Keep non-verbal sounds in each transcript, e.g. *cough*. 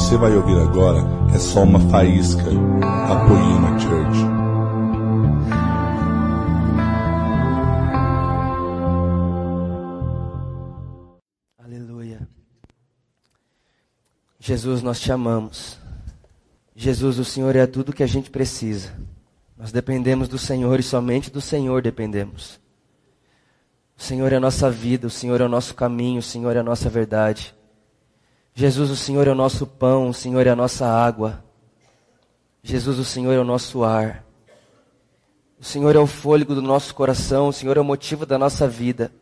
você vai ouvir agora é só uma faísca da Poema Church. Aleluia. Jesus, nós te amamos. Jesus, o Senhor é tudo que a gente precisa. Nós dependemos do Senhor e somente do Senhor dependemos. O Senhor é a nossa vida, o Senhor é o nosso caminho, o Senhor é a nossa verdade. Jesus, o Senhor é o nosso pão, o Senhor é a nossa água. Jesus, o Senhor é o nosso ar. O Senhor é o fôlego do nosso coração, o Senhor é o motivo da nossa vida.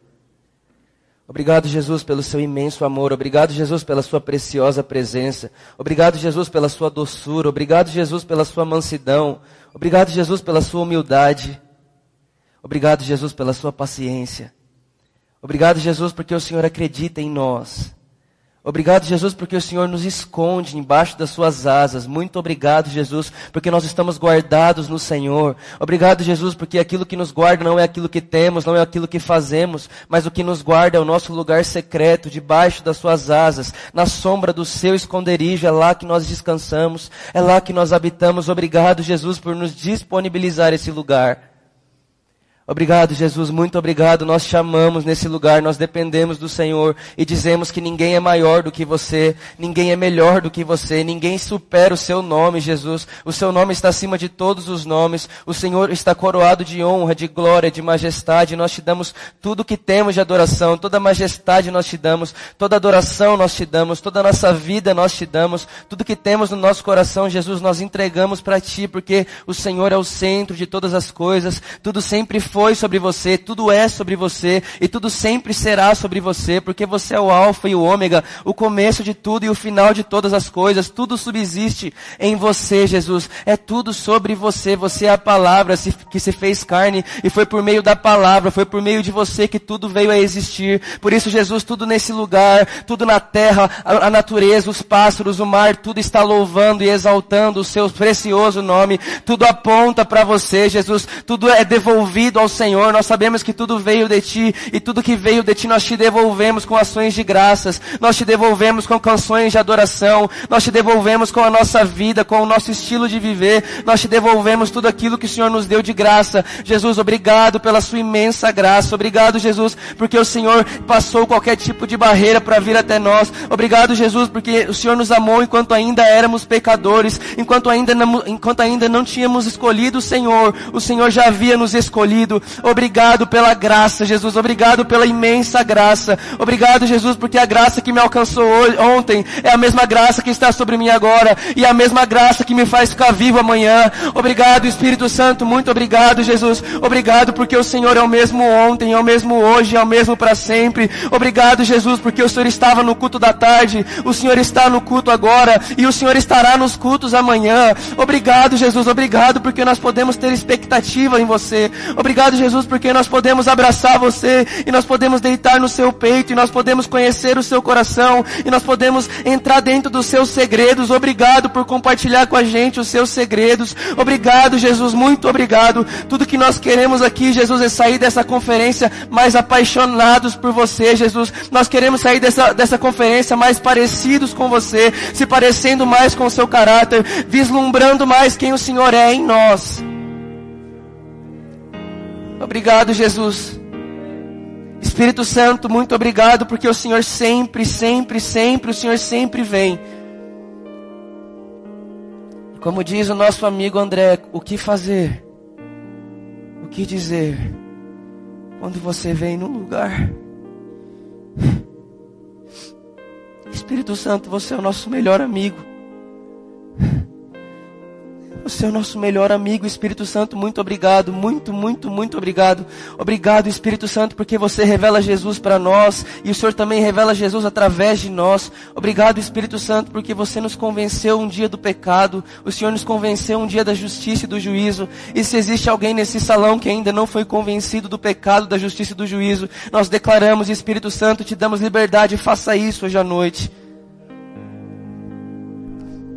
Obrigado, Jesus, pelo seu imenso amor. Obrigado, Jesus, pela sua preciosa presença. Obrigado, Jesus, pela sua doçura. Obrigado, Jesus, pela sua mansidão. Obrigado, Jesus, pela sua humildade. Obrigado, Jesus, pela sua paciência. Obrigado, Jesus, porque o Senhor acredita em nós. Obrigado, Jesus, porque o Senhor nos esconde embaixo das suas asas. Muito obrigado, Jesus, porque nós estamos guardados no Senhor. Obrigado, Jesus, porque aquilo que nos guarda não é aquilo que temos, não é aquilo que fazemos, mas o que nos guarda é o nosso lugar secreto, debaixo das suas asas, na sombra do seu esconderijo. É lá que nós descansamos, é lá que nós habitamos. Obrigado, Jesus, por nos disponibilizar esse lugar. Obrigado, Jesus, muito obrigado. Nós chamamos nesse lugar, nós dependemos do Senhor e dizemos que ninguém é maior do que você, ninguém é melhor do que você, ninguém supera o seu nome, Jesus. O seu nome está acima de todos os nomes. O Senhor está coroado de honra, de glória, de majestade. Nós te damos tudo o que temos de adoração, toda majestade nós te damos, toda adoração nós te damos, toda nossa vida nós te damos, tudo que temos no nosso coração, Jesus, nós entregamos para ti, porque o Senhor é o centro de todas as coisas, tudo sempre foi foi sobre você, tudo é sobre você e tudo sempre será sobre você, porque você é o alfa e o ômega, o começo de tudo e o final de todas as coisas, tudo subsiste em você, Jesus. É tudo sobre você, você é a palavra que se fez carne e foi por meio da palavra, foi por meio de você que tudo veio a existir. Por isso, Jesus, tudo nesse lugar, tudo na terra, a, natureza, os pássaros, o mar, tudo está louvando e exaltando o seu precioso nome. Tudo aponta para você, Jesus. Tudo é devolvido ao ao Senhor, nós sabemos que tudo veio de Ti e tudo que veio de Ti nós te devolvemos com ações de graças, nós te devolvemos com canções de adoração, nós te devolvemos com a nossa vida, com o nosso estilo de viver, nós te devolvemos tudo aquilo que o Senhor nos deu de graça. Jesus, obrigado pela Sua imensa graça, obrigado Jesus, porque o Senhor passou qualquer tipo de barreira para vir até nós. Obrigado Jesus, porque o Senhor nos amou enquanto ainda éramos pecadores, enquanto ainda não, enquanto ainda não tínhamos escolhido o Senhor, o Senhor já havia nos escolhido. Obrigado pela graça, Jesus. Obrigado pela imensa graça. Obrigado, Jesus, porque a graça que me alcançou ontem é a mesma graça que está sobre mim agora e a mesma graça que me faz ficar vivo amanhã. Obrigado, Espírito Santo. Muito obrigado, Jesus. Obrigado porque o Senhor é o mesmo ontem, é o mesmo hoje, é o mesmo para sempre. Obrigado, Jesus, porque o Senhor estava no culto da tarde, o Senhor está no culto agora e o Senhor estará nos cultos amanhã. Obrigado, Jesus. Obrigado porque nós podemos ter expectativa em você. Obrigado Obrigado, Jesus, porque nós podemos abraçar você e nós podemos deitar no seu peito e nós podemos conhecer o seu coração e nós podemos entrar dentro dos seus segredos. Obrigado por compartilhar com a gente os seus segredos. Obrigado, Jesus, muito obrigado. Tudo que nós queremos aqui, Jesus, é sair dessa conferência mais apaixonados por você, Jesus. Nós queremos sair dessa, dessa conferência mais parecidos com você, se parecendo mais com o seu caráter, vislumbrando mais quem o Senhor é em nós. Obrigado, Jesus. Espírito Santo, muito obrigado porque o Senhor sempre, sempre, sempre, o Senhor sempre vem. Como diz o nosso amigo André, o que fazer? O que dizer? Quando você vem num lugar. Espírito Santo, você é o nosso melhor amigo. O nosso melhor amigo, Espírito Santo. Muito obrigado, muito, muito, muito obrigado. Obrigado, Espírito Santo, porque você revela Jesus para nós e o Senhor também revela Jesus através de nós. Obrigado, Espírito Santo, porque você nos convenceu um dia do pecado, o Senhor nos convenceu um dia da justiça e do juízo. E se existe alguém nesse salão que ainda não foi convencido do pecado, da justiça e do juízo, nós declaramos, Espírito Santo, te damos liberdade, faça isso hoje à noite.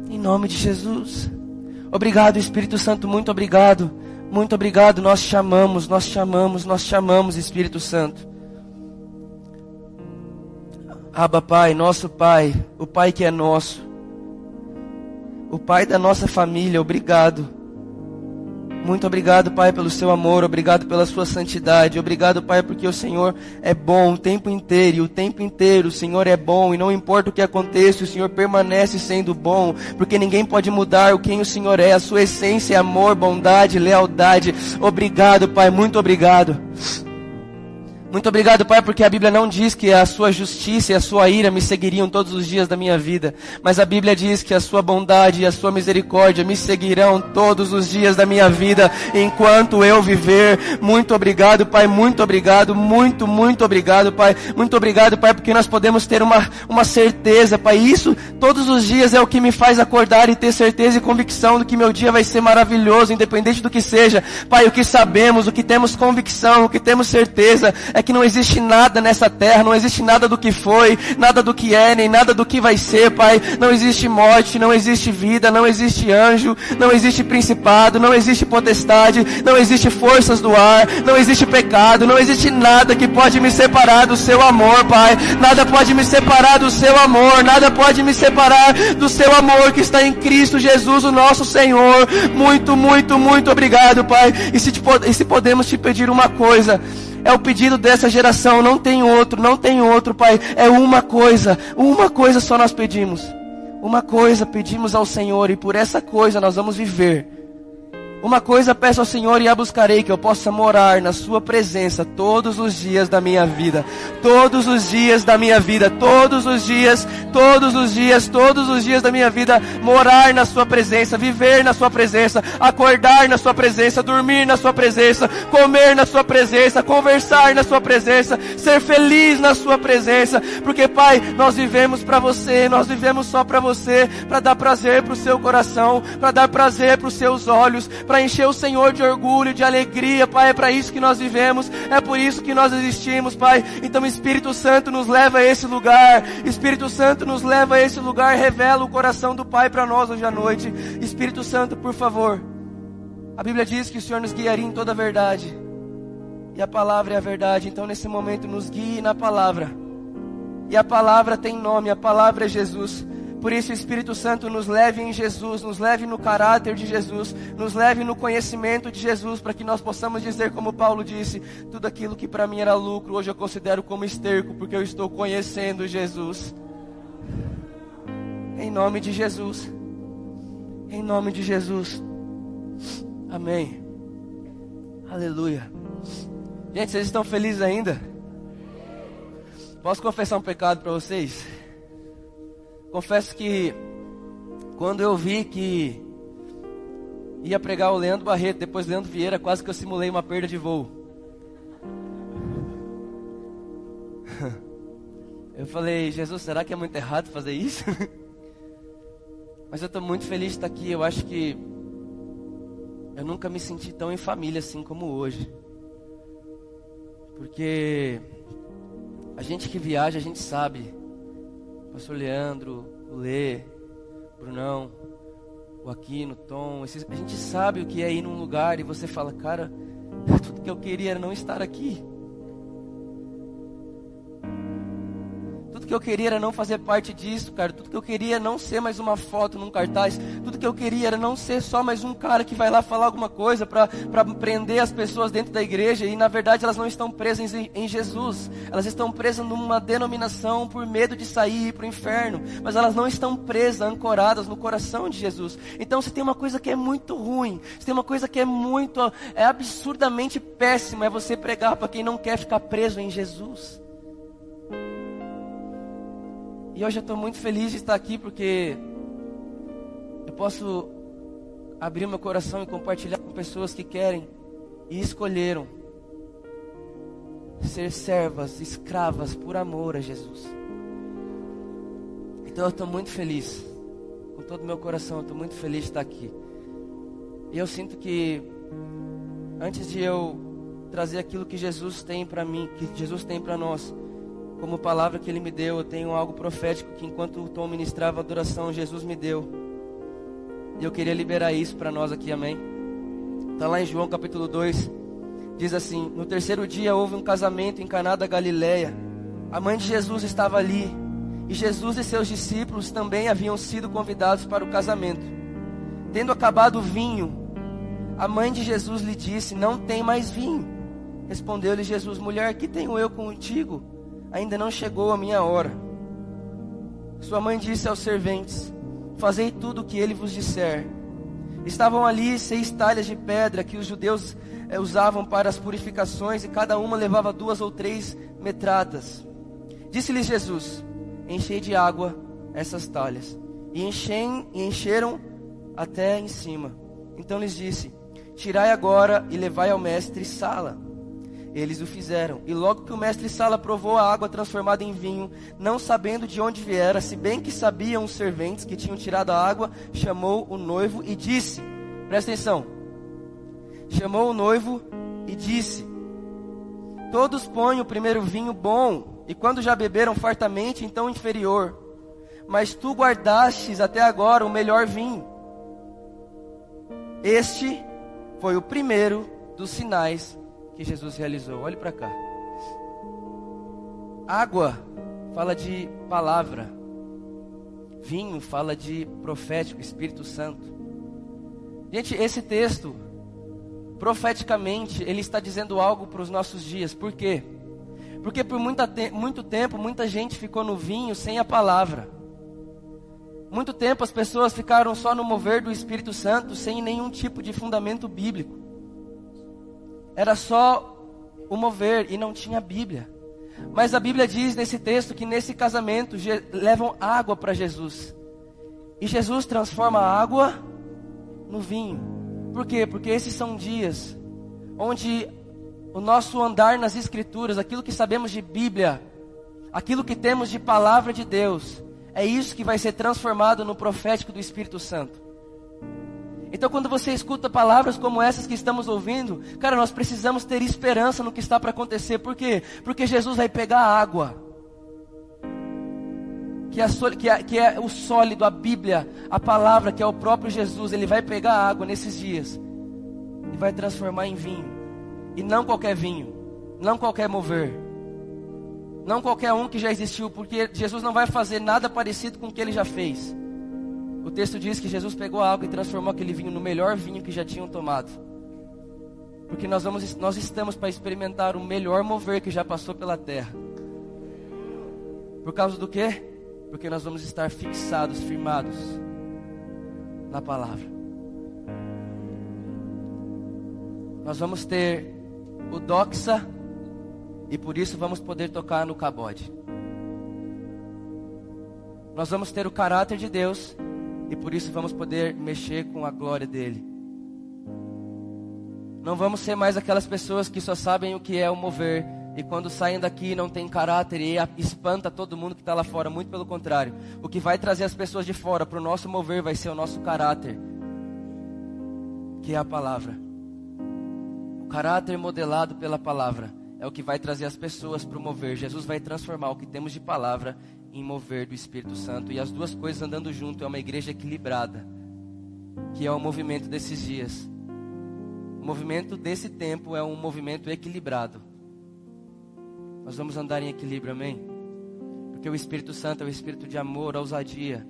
Em nome de Jesus. Obrigado, Espírito Santo, muito obrigado. Muito obrigado, nós chamamos, nós chamamos, nós chamamos, Espírito Santo. Abba Pai, nosso Pai, o Pai que é nosso. o Pai da nossa família, obrigado. Muito obrigado, Pai, pelo seu amor, obrigado pela sua santidade, obrigado, Pai, porque o Senhor é bom o tempo inteiro, e o tempo inteiro o Senhor é bom, e não importa o que aconteça, o Senhor permanece sendo bom, porque ninguém pode mudar o quem o Senhor é, a sua essência é amor, bondade, lealdade. Obrigado, Pai, muito obrigado. Muito obrigado, Pai, porque a Bíblia não diz que a sua justiça e a sua ira me seguiriam todos os dias da minha vida, mas a Bíblia diz que a sua bondade e a sua misericórdia me seguirão todos os dias da minha vida enquanto eu viver. Muito obrigado, Pai, muito obrigado, muito, muito obrigado, Pai. Muito obrigado, Pai, porque nós podemos ter uma, uma certeza, Pai. Isso todos os dias é o que me faz acordar e ter certeza e convicção do que meu dia vai ser maravilhoso, independente do que seja. Pai, o que sabemos, o que temos convicção, o que temos certeza é é que não existe nada nessa terra, não existe nada do que foi, nada do que é, nem nada do que vai ser, Pai. Não existe morte, não existe vida, não existe anjo, não existe principado, não existe potestade, não existe forças do ar, não existe pecado, não existe nada que pode me separar do seu amor, Pai. Nada pode me separar do seu amor, nada pode me separar do seu amor que está em Cristo Jesus, o nosso Senhor. Muito, muito, muito obrigado, Pai. E se, te, e se podemos te pedir uma coisa, é o pedido dessa geração, não tem outro, não tem outro, Pai. É uma coisa, uma coisa só nós pedimos. Uma coisa pedimos ao Senhor e por essa coisa nós vamos viver uma coisa peço ao Senhor e a buscarei, que eu possa morar na Sua presença todos os dias da minha vida. Todos os dias da minha vida. Todos os dias, todos os dias, todos os dias da minha vida. Morar na Sua presença, viver na Sua presença, acordar na Sua presença, dormir na Sua presença, comer na Sua presença, conversar na Sua presença, ser feliz na Sua presença. Porque, Pai, nós vivemos para você, nós vivemos só para você, para dar prazer para o seu coração, para dar prazer para os seus olhos para encher o Senhor de orgulho, de alegria, Pai. É para isso que nós vivemos, é por isso que nós existimos, Pai. Então, Espírito Santo nos leva a esse lugar. Espírito Santo nos leva a esse lugar, revela o coração do Pai para nós hoje à noite. Espírito Santo, por favor. A Bíblia diz que o Senhor nos guiaria em toda a verdade. E a palavra é a verdade. Então, nesse momento, nos guie na palavra. E a palavra tem nome, a palavra é Jesus. Por isso, o Espírito Santo nos leve em Jesus, nos leve no caráter de Jesus, nos leve no conhecimento de Jesus, para que nós possamos dizer, como Paulo disse: tudo aquilo que para mim era lucro, hoje eu considero como esterco, porque eu estou conhecendo Jesus. Em nome de Jesus. Em nome de Jesus. Amém. Aleluia. Gente, vocês estão felizes ainda? Posso confessar um pecado para vocês? Confesso que quando eu vi que ia pregar o Leandro Barreto, depois Leandro Vieira, quase que eu simulei uma perda de voo. *laughs* Eu falei, Jesus, será que é muito errado fazer isso? *laughs* Mas eu estou muito feliz de estar aqui. Eu acho que eu nunca me senti tão em família assim como hoje. Porque a gente que viaja, a gente sabe Pastor Leandro, o Lê, Brunão, o Aquino, Tom. Esses, a gente sabe o que é ir num lugar e você fala, cara, *laughs* tudo que eu queria era não estar aqui. Que eu queria era não fazer parte disso, cara. Tudo que eu queria era não ser mais uma foto num cartaz. Tudo que eu queria era não ser só mais um cara que vai lá falar alguma coisa para prender as pessoas dentro da igreja. E na verdade elas não estão presas em, em Jesus. Elas estão presas numa denominação por medo de sair para o inferno. Mas elas não estão presas, ancoradas no coração de Jesus. Então se tem uma coisa que é muito ruim, se tem uma coisa que é muito, é absurdamente péssima, é você pregar para quem não quer ficar preso em Jesus. E hoje eu estou muito feliz de estar aqui porque eu posso abrir meu coração e compartilhar com pessoas que querem e escolheram ser servas, escravas por amor a Jesus. Então eu estou muito feliz, com todo o meu coração, eu estou muito feliz de estar aqui. E eu sinto que antes de eu trazer aquilo que Jesus tem para mim, que Jesus tem para nós, como palavra que Ele me deu, eu tenho algo profético que enquanto o Tom ministrava a adoração, Jesus me deu. E eu queria liberar isso para nós aqui, amém? Está lá em João capítulo 2, diz assim: No terceiro dia houve um casamento em Caná da Galileia. A mãe de Jesus estava ali, e Jesus e seus discípulos também haviam sido convidados para o casamento. Tendo acabado o vinho, a mãe de Jesus lhe disse: Não tem mais vinho. Respondeu-lhe Jesus: Mulher, que tenho eu contigo? Ainda não chegou a minha hora. Sua mãe disse aos serventes: Fazei tudo o que ele vos disser. Estavam ali seis talhas de pedra que os judeus eh, usavam para as purificações, e cada uma levava duas ou três metradas. Disse-lhes Jesus: Enchei de água essas talhas. E, enchem, e encheram até em cima. Então lhes disse: Tirai agora e levai ao mestre Sala. Eles o fizeram. E logo que o mestre Sala provou a água transformada em vinho, não sabendo de onde viera, se bem que sabiam os serventes que tinham tirado a água, chamou o noivo e disse: Presta atenção. Chamou o noivo e disse: Todos põem o primeiro vinho bom, e quando já beberam fartamente, então inferior. Mas tu guardastes até agora o melhor vinho. Este foi o primeiro dos sinais que Jesus realizou. Olhe para cá. Água fala de palavra. Vinho fala de profético, Espírito Santo. Gente, esse texto, profeticamente, ele está dizendo algo para os nossos dias. Por quê? Porque por te muito tempo, muita gente ficou no vinho sem a palavra. Muito tempo as pessoas ficaram só no mover do Espírito Santo, sem nenhum tipo de fundamento bíblico. Era só o mover e não tinha Bíblia. Mas a Bíblia diz nesse texto que nesse casamento levam água para Jesus. E Jesus transforma a água no vinho. Por quê? Porque esses são dias onde o nosso andar nas Escrituras, aquilo que sabemos de Bíblia, aquilo que temos de palavra de Deus, é isso que vai ser transformado no profético do Espírito Santo. Então, quando você escuta palavras como essas que estamos ouvindo, cara, nós precisamos ter esperança no que está para acontecer. Por quê? Porque Jesus vai pegar a água, que é, que, é, que é o sólido, a Bíblia, a palavra, que é o próprio Jesus. Ele vai pegar a água nesses dias e vai transformar em vinho. E não qualquer vinho, não qualquer mover, não qualquer um que já existiu, porque Jesus não vai fazer nada parecido com o que ele já fez. O texto diz que Jesus pegou a água e transformou aquele vinho no melhor vinho que já tinham tomado. Porque nós, vamos, nós estamos para experimentar o melhor mover que já passou pela terra. Por causa do quê? Porque nós vamos estar fixados, firmados na palavra. Nós vamos ter o doxa e por isso vamos poder tocar no cabode. Nós vamos ter o caráter de Deus e por isso vamos poder mexer com a glória dele. Não vamos ser mais aquelas pessoas que só sabem o que é o mover e quando saem daqui não tem caráter e espanta todo mundo que está lá fora. Muito pelo contrário. O que vai trazer as pessoas de fora para o nosso mover vai ser o nosso caráter, que é a palavra. O caráter modelado pela palavra é o que vai trazer as pessoas para o mover. Jesus vai transformar o que temos de palavra em mover do Espírito Santo. E as duas coisas andando junto é uma igreja equilibrada, que é o movimento desses dias. O movimento desse tempo é um movimento equilibrado. Nós vamos andar em equilíbrio, amém? Porque o Espírito Santo é o espírito de amor, ousadia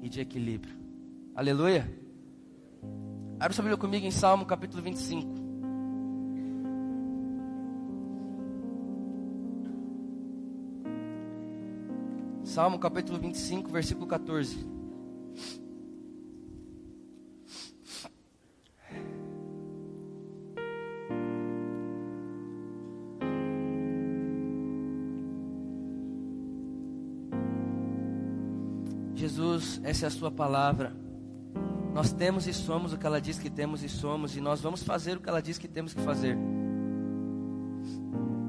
e de equilíbrio. Aleluia. Abre sua Bíblia comigo em Salmo capítulo 25. Salmo capítulo 25, versículo 14. Jesus, essa é a sua palavra. Nós temos e somos o que ela diz que temos e somos, e nós vamos fazer o que ela diz que temos que fazer.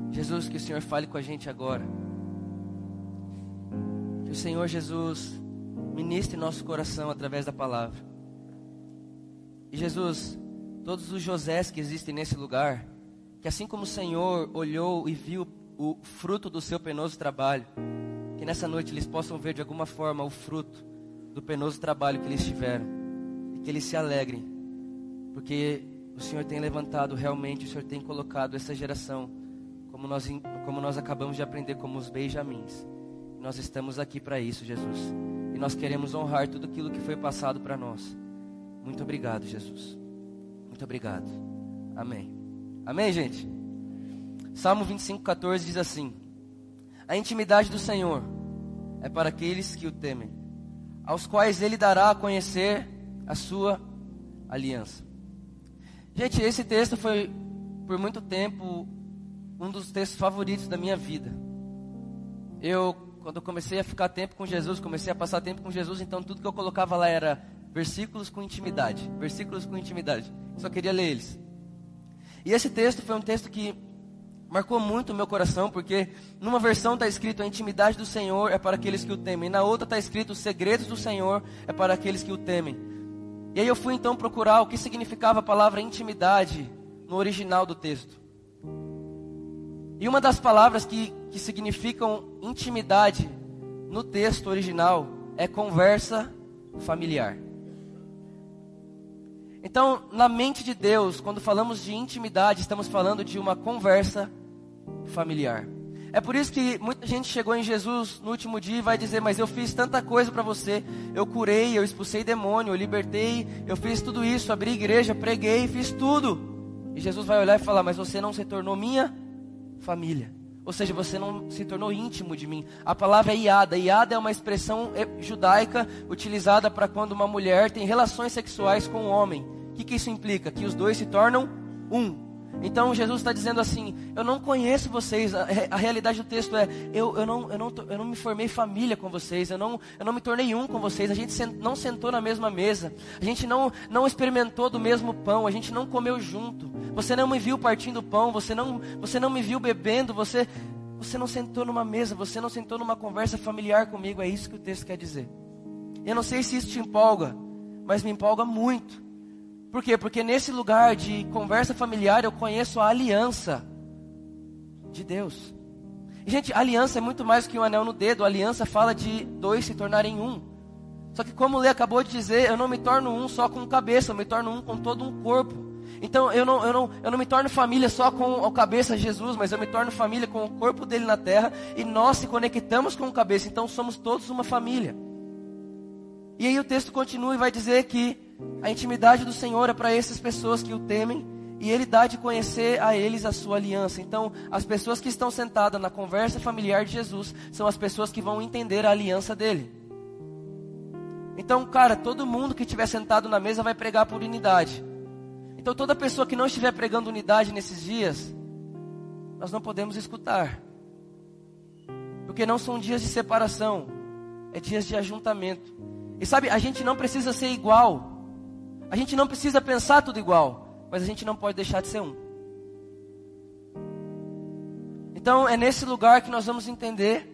Jesus, que o Senhor fale com a gente agora. Que o Senhor Jesus ministre nosso coração através da palavra. E Jesus, todos os Josés que existem nesse lugar, que assim como o Senhor olhou e viu o fruto do seu penoso trabalho, que nessa noite eles possam ver de alguma forma o fruto do penoso trabalho que eles tiveram e que eles se alegrem, porque o Senhor tem levantado realmente, o Senhor tem colocado essa geração, como nós, como nós acabamos de aprender, como os Benjamins. Nós estamos aqui para isso, Jesus. E nós queremos honrar tudo aquilo que foi passado para nós. Muito obrigado, Jesus. Muito obrigado. Amém. Amém, gente? Salmo 25, 14 diz assim: A intimidade do Senhor é para aqueles que o temem, aos quais ele dará a conhecer a sua aliança. Gente, esse texto foi por muito tempo um dos textos favoritos da minha vida. Eu, quando eu comecei a ficar tempo com Jesus, comecei a passar tempo com Jesus, então tudo que eu colocava lá era versículos com intimidade, versículos com intimidade. Só queria ler eles. E esse texto foi um texto que marcou muito o meu coração, porque numa versão está escrito a intimidade do Senhor é para aqueles que o temem, na outra está escrito os segredos do Senhor é para aqueles que o temem. E aí eu fui então procurar o que significava a palavra intimidade no original do texto. E uma das palavras que, que significam intimidade no texto original é conversa familiar. Então, na mente de Deus, quando falamos de intimidade, estamos falando de uma conversa familiar. É por isso que muita gente chegou em Jesus no último dia e vai dizer: Mas eu fiz tanta coisa para você. Eu curei, eu expulsei demônio, eu libertei, eu fiz tudo isso, abri igreja, preguei, fiz tudo. E Jesus vai olhar e falar: Mas você não se tornou minha família. Ou seja, você não se tornou íntimo de mim. A palavra é iada. Iada é uma expressão judaica utilizada para quando uma mulher tem relações sexuais com um homem. O que, que isso implica? Que os dois se tornam um. Então Jesus está dizendo assim: Eu não conheço vocês. A, a realidade do texto é: eu, eu, não, eu, não, eu não me formei família com vocês. Eu não, eu não me tornei um com vocês. A gente sent, não sentou na mesma mesa. A gente não, não experimentou do mesmo pão. A gente não comeu junto. Você não me viu partindo pão. Você não, você não me viu bebendo. Você, você não sentou numa mesa. Você não sentou numa conversa familiar comigo. É isso que o texto quer dizer. Eu não sei se isso te empolga, mas me empolga muito. Por quê? Porque nesse lugar de conversa familiar eu conheço a aliança de Deus. E, gente, aliança é muito mais que um anel no dedo. A aliança fala de dois se tornarem um. Só que como o Lê acabou de dizer, eu não me torno um só com cabeça, eu me torno um com todo um corpo. Então eu não, eu não, eu não me torno família só com a cabeça Jesus, mas eu me torno família com o corpo dele na terra e nós se conectamos com a cabeça, então somos todos uma família. E aí o texto continua e vai dizer que a intimidade do Senhor é para essas pessoas que o temem e Ele dá de conhecer a eles a sua aliança. Então, as pessoas que estão sentadas na conversa familiar de Jesus são as pessoas que vão entender a aliança dele. Então, cara, todo mundo que estiver sentado na mesa vai pregar por unidade. Então, toda pessoa que não estiver pregando unidade nesses dias, nós não podemos escutar. Porque não são dias de separação, é dias de ajuntamento. E sabe, a gente não precisa ser igual. A gente não precisa pensar tudo igual, mas a gente não pode deixar de ser um. Então é nesse lugar que nós vamos entender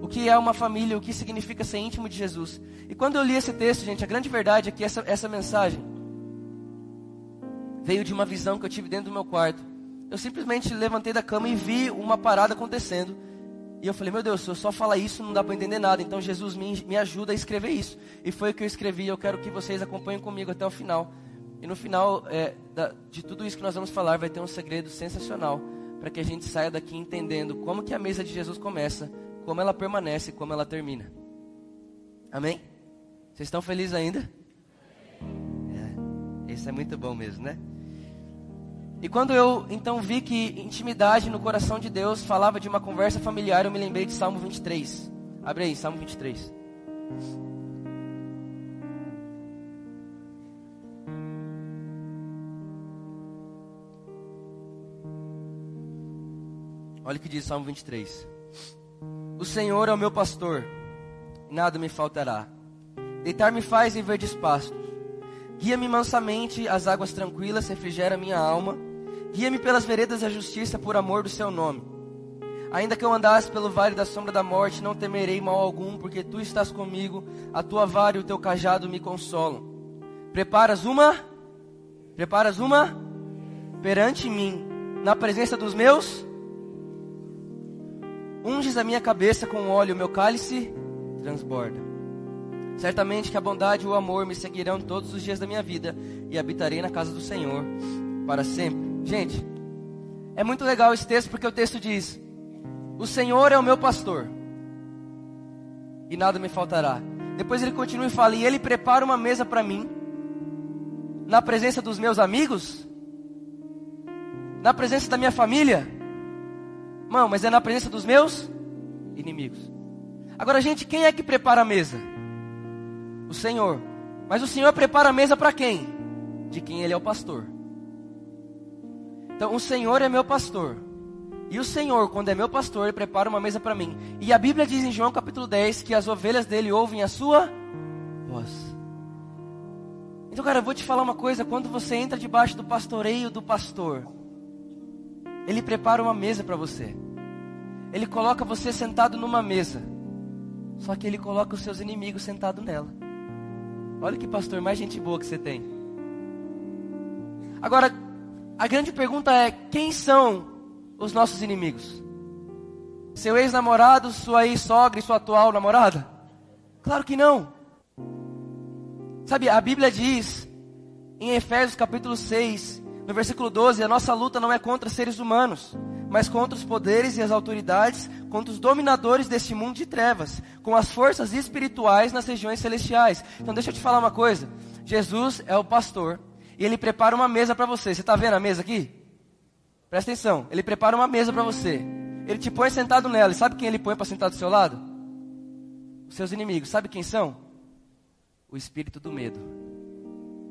o que é uma família, o que significa ser íntimo de Jesus. E quando eu li esse texto, gente, a grande verdade é que essa, essa mensagem veio de uma visão que eu tive dentro do meu quarto. Eu simplesmente levantei da cama e vi uma parada acontecendo. E eu falei, meu Deus, se eu só falar isso, não dá para entender nada. Então Jesus me, me ajuda a escrever isso. E foi o que eu escrevi. Eu quero que vocês acompanhem comigo até o final. E no final é, da, de tudo isso que nós vamos falar, vai ter um segredo sensacional. Para que a gente saia daqui entendendo como que a mesa de Jesus começa, como ela permanece como ela termina. Amém? Vocês estão felizes ainda? É, isso é muito bom mesmo, né? E quando eu então vi que intimidade no coração de Deus falava de uma conversa familiar, eu me lembrei de Salmo 23. Abre aí, Salmo 23. Olha o que diz Salmo 23. O Senhor é o meu pastor, nada me faltará. Deitar-me faz em verdes pastos. Guia-me mansamente às águas tranquilas, refrigera minha alma. Guia-me pelas veredas da justiça por amor do seu nome. Ainda que eu andasse pelo vale da sombra da morte, não temerei mal algum, porque tu estás comigo, a tua vara e o teu cajado me consolam. Preparas uma? Preparas uma? Perante mim, na presença dos meus? Unges a minha cabeça com óleo, meu cálice transborda. Certamente que a bondade e o amor me seguirão todos os dias da minha vida, e habitarei na casa do Senhor para sempre. Gente, é muito legal esse texto porque o texto diz: O Senhor é o meu pastor e nada me faltará. Depois ele continua e fala: E ele prepara uma mesa para mim Na presença dos meus amigos? Na presença da minha família? Não, mas é na presença dos meus inimigos. Agora, gente, quem é que prepara a mesa? O Senhor. Mas o Senhor prepara a mesa para quem? De quem Ele é o pastor. Então, o Senhor é meu pastor. E o Senhor, quando é meu pastor, Ele prepara uma mesa para mim. E a Bíblia diz em João capítulo 10 que as ovelhas dele ouvem a sua voz. Então, cara, eu vou te falar uma coisa: quando você entra debaixo do pastoreio do pastor, Ele prepara uma mesa para você. Ele coloca você sentado numa mesa. Só que Ele coloca os seus inimigos sentados nela. Olha que pastor mais gente boa que você tem. Agora, a grande pergunta é: quem são os nossos inimigos? Seu ex-namorado, sua ex-sogra e sua atual namorada? Claro que não. Sabe, a Bíblia diz em Efésios capítulo 6, no versículo 12: a nossa luta não é contra seres humanos, mas contra os poderes e as autoridades, contra os dominadores deste mundo de trevas, com as forças espirituais nas regiões celestiais. Então deixa eu te falar uma coisa. Jesus é o pastor e ele prepara uma mesa para você. Você está vendo a mesa aqui? Presta atenção. Ele prepara uma mesa para você. Ele te põe sentado nela. E sabe quem ele põe para sentar do seu lado? Os seus inimigos. Sabe quem são? O espírito do medo,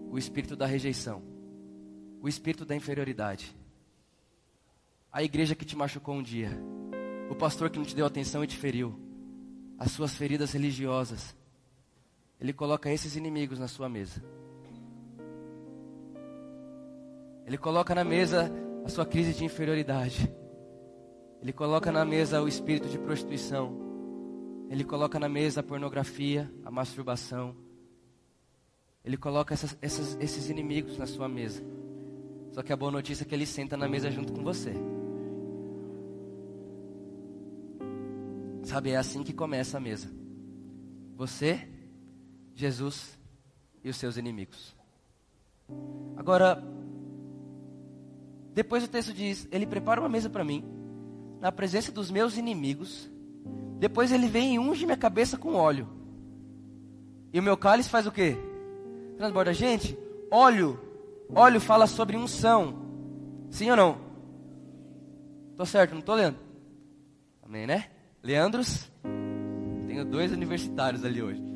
o espírito da rejeição, o espírito da inferioridade. A igreja que te machucou um dia, o pastor que não te deu atenção e te feriu, as suas feridas religiosas. Ele coloca esses inimigos na sua mesa. Ele coloca na mesa a sua crise de inferioridade. Ele coloca na mesa o espírito de prostituição. Ele coloca na mesa a pornografia, a masturbação. Ele coloca essas, essas, esses inimigos na sua mesa. Só que a boa notícia é que ele senta na mesa junto com você. Sabe, é assim que começa a mesa. Você, Jesus e os seus inimigos. Agora, depois o texto diz: Ele prepara uma mesa para mim, na presença dos meus inimigos. Depois ele vem e unge minha cabeça com óleo. E o meu cálice faz o quê? Transborda. Gente, óleo. Óleo fala sobre unção. Sim ou não? Tô certo, não tô lendo? Amém, né? Leandros? Tenho dois universitários ali hoje.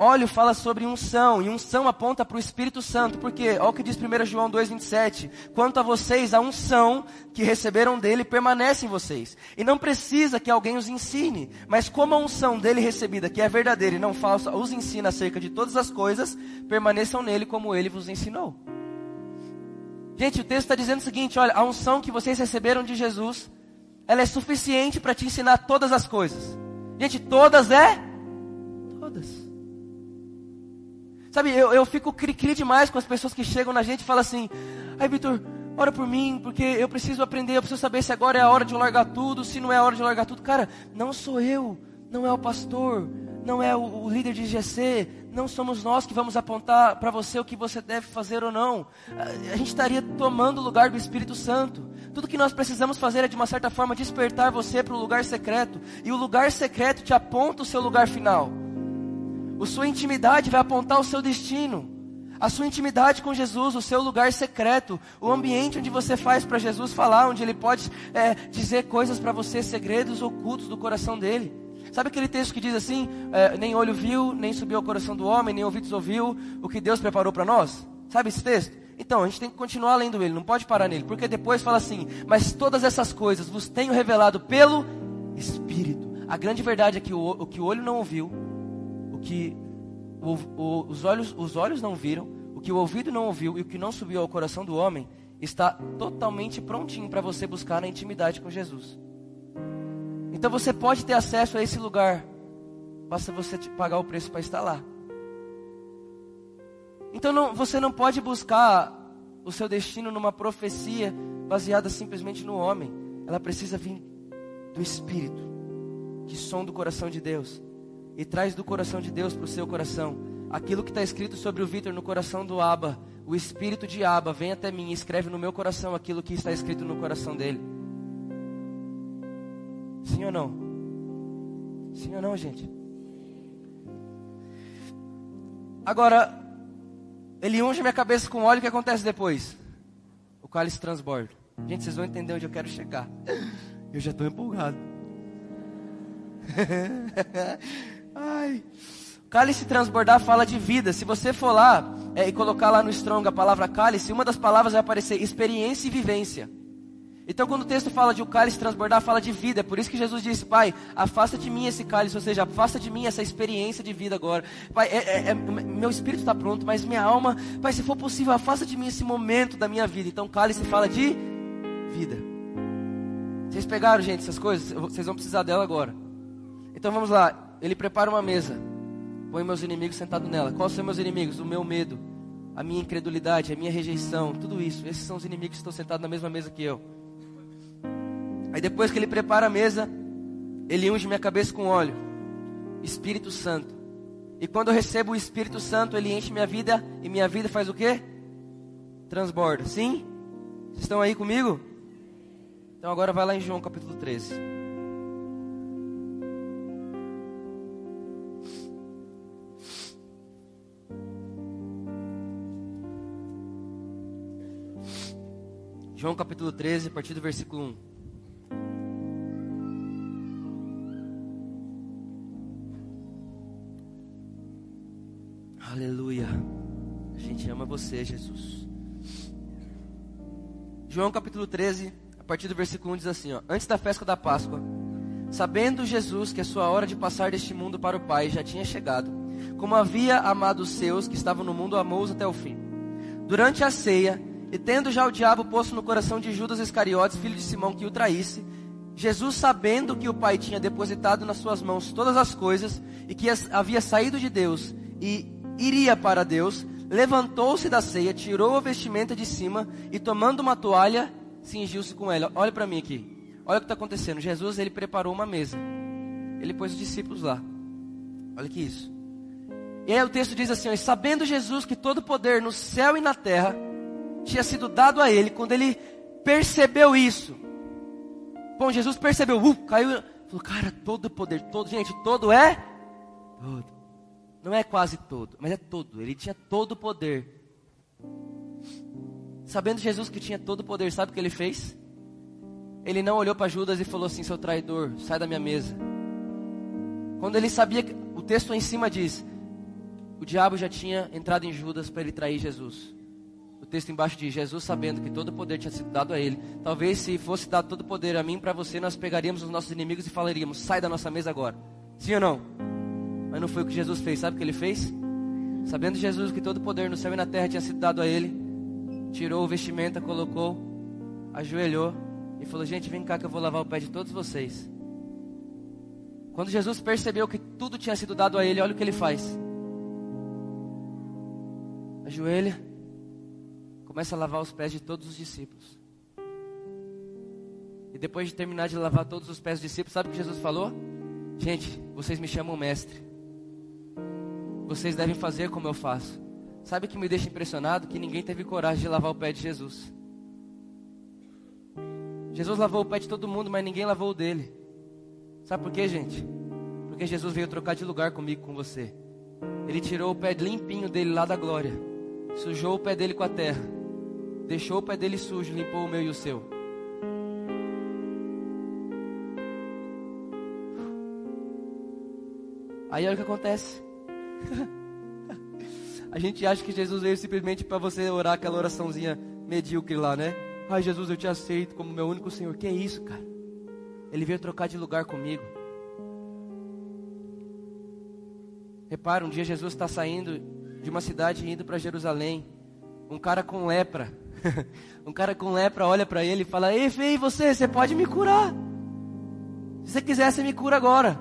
Óleo fala sobre unção, e unção aponta para o Espírito Santo, porque, olha o que diz 1 João 2,27: Quanto a vocês, a unção que receberam dele permanece em vocês, e não precisa que alguém os ensine, mas como a unção dele recebida, que é verdadeira e não falsa, os ensina acerca de todas as coisas, permaneçam nele como ele vos ensinou. Gente, o texto está dizendo o seguinte: olha, a unção que vocês receberam de Jesus, ela é suficiente para te ensinar todas as coisas. Gente, todas é? Sabe, eu, eu fico cri-cri demais com as pessoas que chegam na gente e falam assim: ai, Vitor, ora por mim, porque eu preciso aprender, eu preciso saber se agora é a hora de largar tudo, se não é a hora de largar tudo. Cara, não sou eu, não é o pastor, não é o, o líder de GC, não somos nós que vamos apontar para você o que você deve fazer ou não. A, a gente estaria tomando o lugar do Espírito Santo. Tudo que nós precisamos fazer é, de uma certa forma, despertar você para o lugar secreto. E o lugar secreto te aponta o seu lugar final. A sua intimidade vai apontar o seu destino. A sua intimidade com Jesus, o seu lugar secreto, o ambiente onde você faz para Jesus falar, onde Ele pode é, dizer coisas para você, segredos ocultos do coração dele. Sabe aquele texto que diz assim: é, nem olho viu, nem subiu ao coração do homem, nem ouvidos ouviu o que Deus preparou para nós? Sabe esse texto? Então, a gente tem que continuar lendo ele, não pode parar nele, porque depois fala assim: Mas todas essas coisas vos tenho revelado pelo Espírito. A grande verdade é que o, o que o olho não ouviu, o que o, o, os, olhos, os olhos não viram, o que o ouvido não ouviu e o que não subiu ao coração do homem, está totalmente prontinho para você buscar na intimidade com Jesus. Então você pode ter acesso a esse lugar, basta você pagar o preço para estar lá. Então não, você não pode buscar o seu destino numa profecia baseada simplesmente no homem. Ela precisa vir do Espírito, que som do coração de Deus e traz do coração de Deus para o seu coração aquilo que está escrito sobre o Vitor no coração do Abba. O espírito de Abba vem até mim e escreve no meu coração aquilo que está escrito no coração dele. Sim ou não? Sim ou não, gente? Agora, Ele unge minha cabeça com óleo, o que acontece depois? O cálice transborda. Gente, vocês vão entender onde eu quero chegar. Eu já estou empolgado. *laughs* Ai. Cálice transbordar fala de vida. Se você for lá é, e colocar lá no Strong a palavra cálice, uma das palavras vai aparecer experiência e vivência. Então, quando o texto fala de o cálice transbordar, fala de vida. É por isso que Jesus disse, Pai, afasta de mim esse cálice, ou seja, afasta de mim essa experiência de vida agora. Pai, é, é, é, meu espírito está pronto, mas minha alma, Pai, se for possível, afasta de mim esse momento da minha vida. Então, cálice fala de vida. Vocês pegaram, gente, essas coisas? Vocês vão precisar dela agora. Então, vamos lá. Ele prepara uma mesa. Põe meus inimigos sentados nela. Quais são meus inimigos? O meu medo, a minha incredulidade, a minha rejeição, tudo isso. Esses são os inimigos que estão sentados na mesma mesa que eu. Aí depois que ele prepara a mesa, ele unge minha cabeça com óleo. Espírito Santo. E quando eu recebo o Espírito Santo, ele enche minha vida e minha vida faz o quê? Transborda. Sim? Vocês estão aí comigo? Então agora vai lá em João capítulo 13. João capítulo 13, a partir do versículo 1. Aleluia. A gente ama você, Jesus. João capítulo 13, a partir do versículo 1 diz assim: ó, Antes da festa da Páscoa, sabendo Jesus que a sua hora de passar deste mundo para o Pai já tinha chegado, como havia amado os seus que estavam no mundo, amou-os até o fim. Durante a ceia, e tendo já o diabo posto no coração de Judas Iscariotes, filho de Simão, que o traísse, Jesus, sabendo que o Pai tinha depositado nas suas mãos todas as coisas e que havia saído de Deus e iria para Deus, levantou-se da ceia, tirou a vestimenta de cima e tomando uma toalha, cingiu-se com ela. Olha para mim aqui. Olha o que está acontecendo. Jesus ele preparou uma mesa. Ele pôs os discípulos lá. Olha que isso. E aí o texto diz assim: sabendo Jesus que todo poder no céu e na terra tinha sido dado a ele, quando ele percebeu isso. Bom, Jesus percebeu, uh, caiu, falou, cara, todo poder, todo, gente, todo é todo. Não é quase todo, mas é todo. Ele tinha todo o poder. Sabendo Jesus que tinha todo o poder, sabe o que ele fez? Ele não olhou para Judas e falou assim: seu traidor, sai da minha mesa. Quando ele sabia o texto em cima diz: o diabo já tinha entrado em Judas para ele trair Jesus. O texto embaixo diz: Jesus, sabendo que todo poder tinha sido dado a ele, talvez se fosse dado todo poder a mim para você, nós pegaríamos os nossos inimigos e falaríamos: sai da nossa mesa agora. Sim ou não? Mas não foi o que Jesus fez. Sabe o que ele fez? Sabendo Jesus que todo poder no céu e na terra tinha sido dado a ele, tirou o vestimenta, colocou, ajoelhou e falou: Gente, vem cá que eu vou lavar o pé de todos vocês. Quando Jesus percebeu que tudo tinha sido dado a ele, olha o que ele faz. Ajoelha, começa a lavar os pés de todos os discípulos. E depois de terminar de lavar todos os pés dos discípulos, sabe o que Jesus falou? Gente, vocês me chamam mestre vocês devem fazer como eu faço. Sabe o que me deixa impressionado? Que ninguém teve coragem de lavar o pé de Jesus. Jesus lavou o pé de todo mundo, mas ninguém lavou o dele. Sabe por quê, gente? Porque Jesus veio trocar de lugar comigo, com você. Ele tirou o pé limpinho dele lá da glória, sujou o pé dele com a terra, deixou o pé dele sujo, limpou o meu e o seu. Aí olha o que acontece. *laughs* A gente acha que Jesus veio simplesmente para você orar aquela oraçãozinha medíocre lá, né? Ai, Jesus, eu te aceito como meu único Senhor. Que é isso, cara? Ele veio trocar de lugar comigo. Repara, um dia Jesus está saindo de uma cidade e indo para Jerusalém. Um cara com lepra. *laughs* um cara com lepra olha para ele e fala: Ei, feio, você, você pode me curar. Se você quiser, você me cura agora.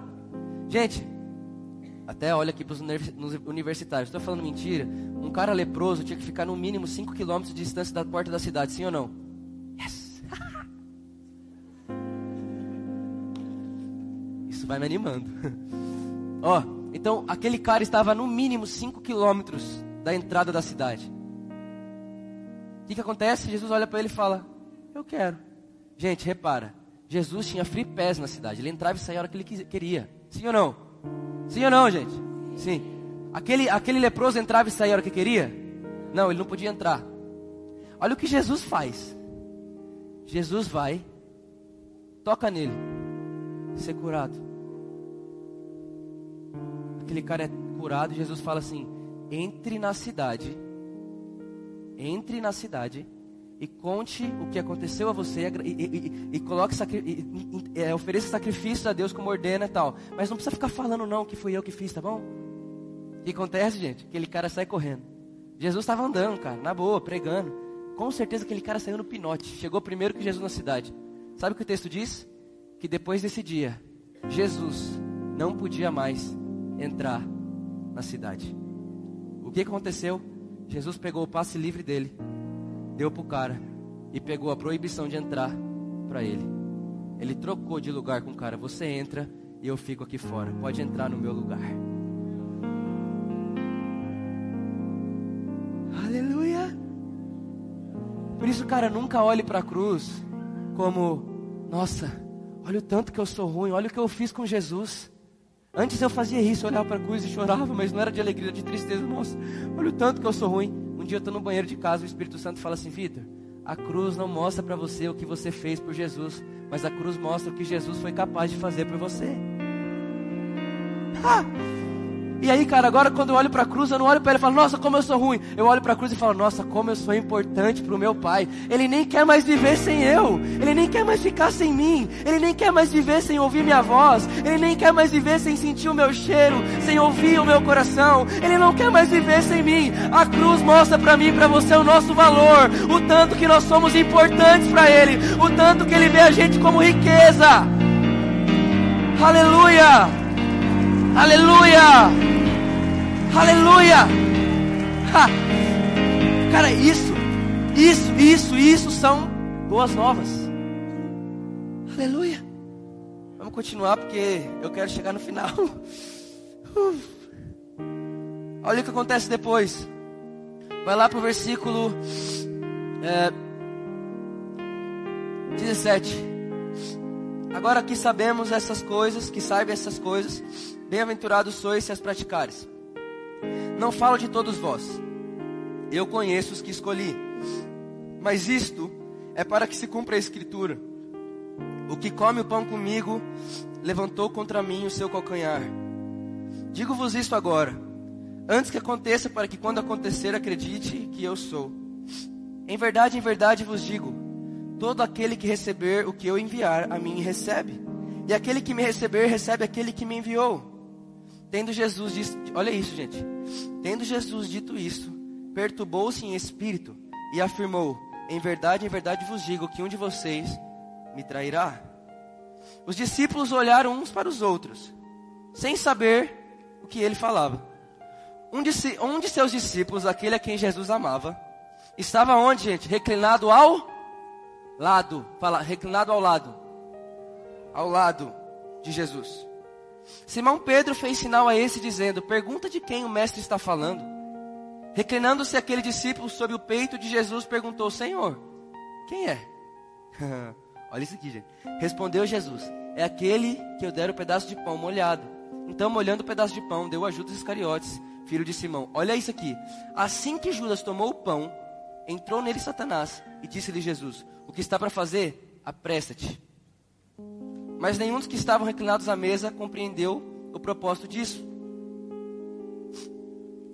Gente, até olha aqui para os universitários. Estou falando mentira? Um cara leproso tinha que ficar no mínimo 5 km de distância da porta da cidade, sim ou não? Yes! *laughs* Isso vai me animando. *laughs* Ó, então aquele cara estava no mínimo 5 quilômetros da entrada da cidade. O que, que acontece? Jesus olha para ele e fala: Eu quero. Gente, repara. Jesus tinha free pass na cidade. Ele entrava e saía a hora que ele queria. Sim ou não? Sim ou não, gente? Sim. Aquele, aquele leproso entrava e saía a hora que queria? Não, ele não podia entrar. Olha o que Jesus faz. Jesus vai, toca nele, ser curado. Aquele cara é curado e Jesus fala assim: entre na cidade, entre na cidade e conte o que aconteceu a você e, e, e, e coloque e, é, ofereça sacrifício a Deus como ordena e tal. Mas não precisa ficar falando não que fui eu que fiz, tá bom? O que acontece, gente? Aquele cara sai correndo. Jesus estava andando, cara, na boa, pregando. Com certeza aquele cara saiu no pinote. Chegou primeiro que Jesus na cidade. Sabe o que o texto diz? Que depois desse dia, Jesus não podia mais entrar na cidade. O que aconteceu? Jesus pegou o passe livre dele, deu para o cara e pegou a proibição de entrar para ele. Ele trocou de lugar com o cara. Você entra e eu fico aqui fora. Pode entrar no meu lugar. Aleluia. Por isso, cara, nunca olhe para a cruz como, nossa, olha o tanto que eu sou ruim, olha o que eu fiz com Jesus. Antes eu fazia isso, olhava para a cruz e chorava, mas não era de alegria, de tristeza. Nossa, olha o tanto que eu sou ruim. Um dia eu estou no banheiro de casa, o Espírito Santo fala assim: Vitor, a cruz não mostra para você o que você fez por Jesus, mas a cruz mostra o que Jesus foi capaz de fazer por você. Ah! E aí, cara, agora quando eu olho para a cruz, eu não olho para ele e falo, nossa, como eu sou ruim. Eu olho para a cruz e falo, nossa, como eu sou importante para o meu pai. Ele nem quer mais viver sem eu. Ele nem quer mais ficar sem mim. Ele nem quer mais viver sem ouvir minha voz. Ele nem quer mais viver sem sentir o meu cheiro, sem ouvir o meu coração. Ele não quer mais viver sem mim. A cruz mostra para mim, para você o nosso valor, o tanto que nós somos importantes para ele, o tanto que ele vê a gente como riqueza. Aleluia! Aleluia! Aleluia! Ha! Cara, isso, isso, isso, isso são boas novas. Aleluia! Vamos continuar porque eu quero chegar no final. *laughs* Olha o que acontece depois. Vai lá para o versículo é, 17. Agora que sabemos essas coisas, que saibam essas coisas, bem-aventurados sois se as praticares. Não falo de todos vós. Eu conheço os que escolhi. Mas isto é para que se cumpra a escritura. O que come o pão comigo levantou contra mim o seu calcanhar. Digo-vos isto agora, antes que aconteça, para que quando acontecer acredite que eu sou. Em verdade, em verdade vos digo: todo aquele que receber o que eu enviar a mim recebe, e aquele que me receber recebe aquele que me enviou. Tendo Jesus dito, olha isso, gente. Tendo Jesus dito isso, perturbou-se em espírito e afirmou: Em verdade, em verdade vos digo que um de vocês me trairá. Os discípulos olharam uns para os outros, sem saber o que ele falava. Um de, um de seus discípulos, aquele a quem Jesus amava, estava onde, gente? Reclinado ao lado. Fala, reclinado ao lado. Ao lado de Jesus. Simão Pedro fez sinal a esse, dizendo: Pergunta de quem o mestre está falando. Reclinando-se aquele discípulo sobre o peito de Jesus, perguntou: Senhor, quem é? *laughs* Olha isso aqui, gente. Respondeu Jesus: É aquele que eu der o pedaço de pão molhado. Então, molhando o pedaço de pão, deu a Judas Iscariotes, filho de Simão. Olha isso aqui. Assim que Judas tomou o pão, entrou nele Satanás e disse-lhe Jesus: O que está para fazer? Apressa-te. Mas nenhum dos que estavam reclinados à mesa compreendeu o propósito disso.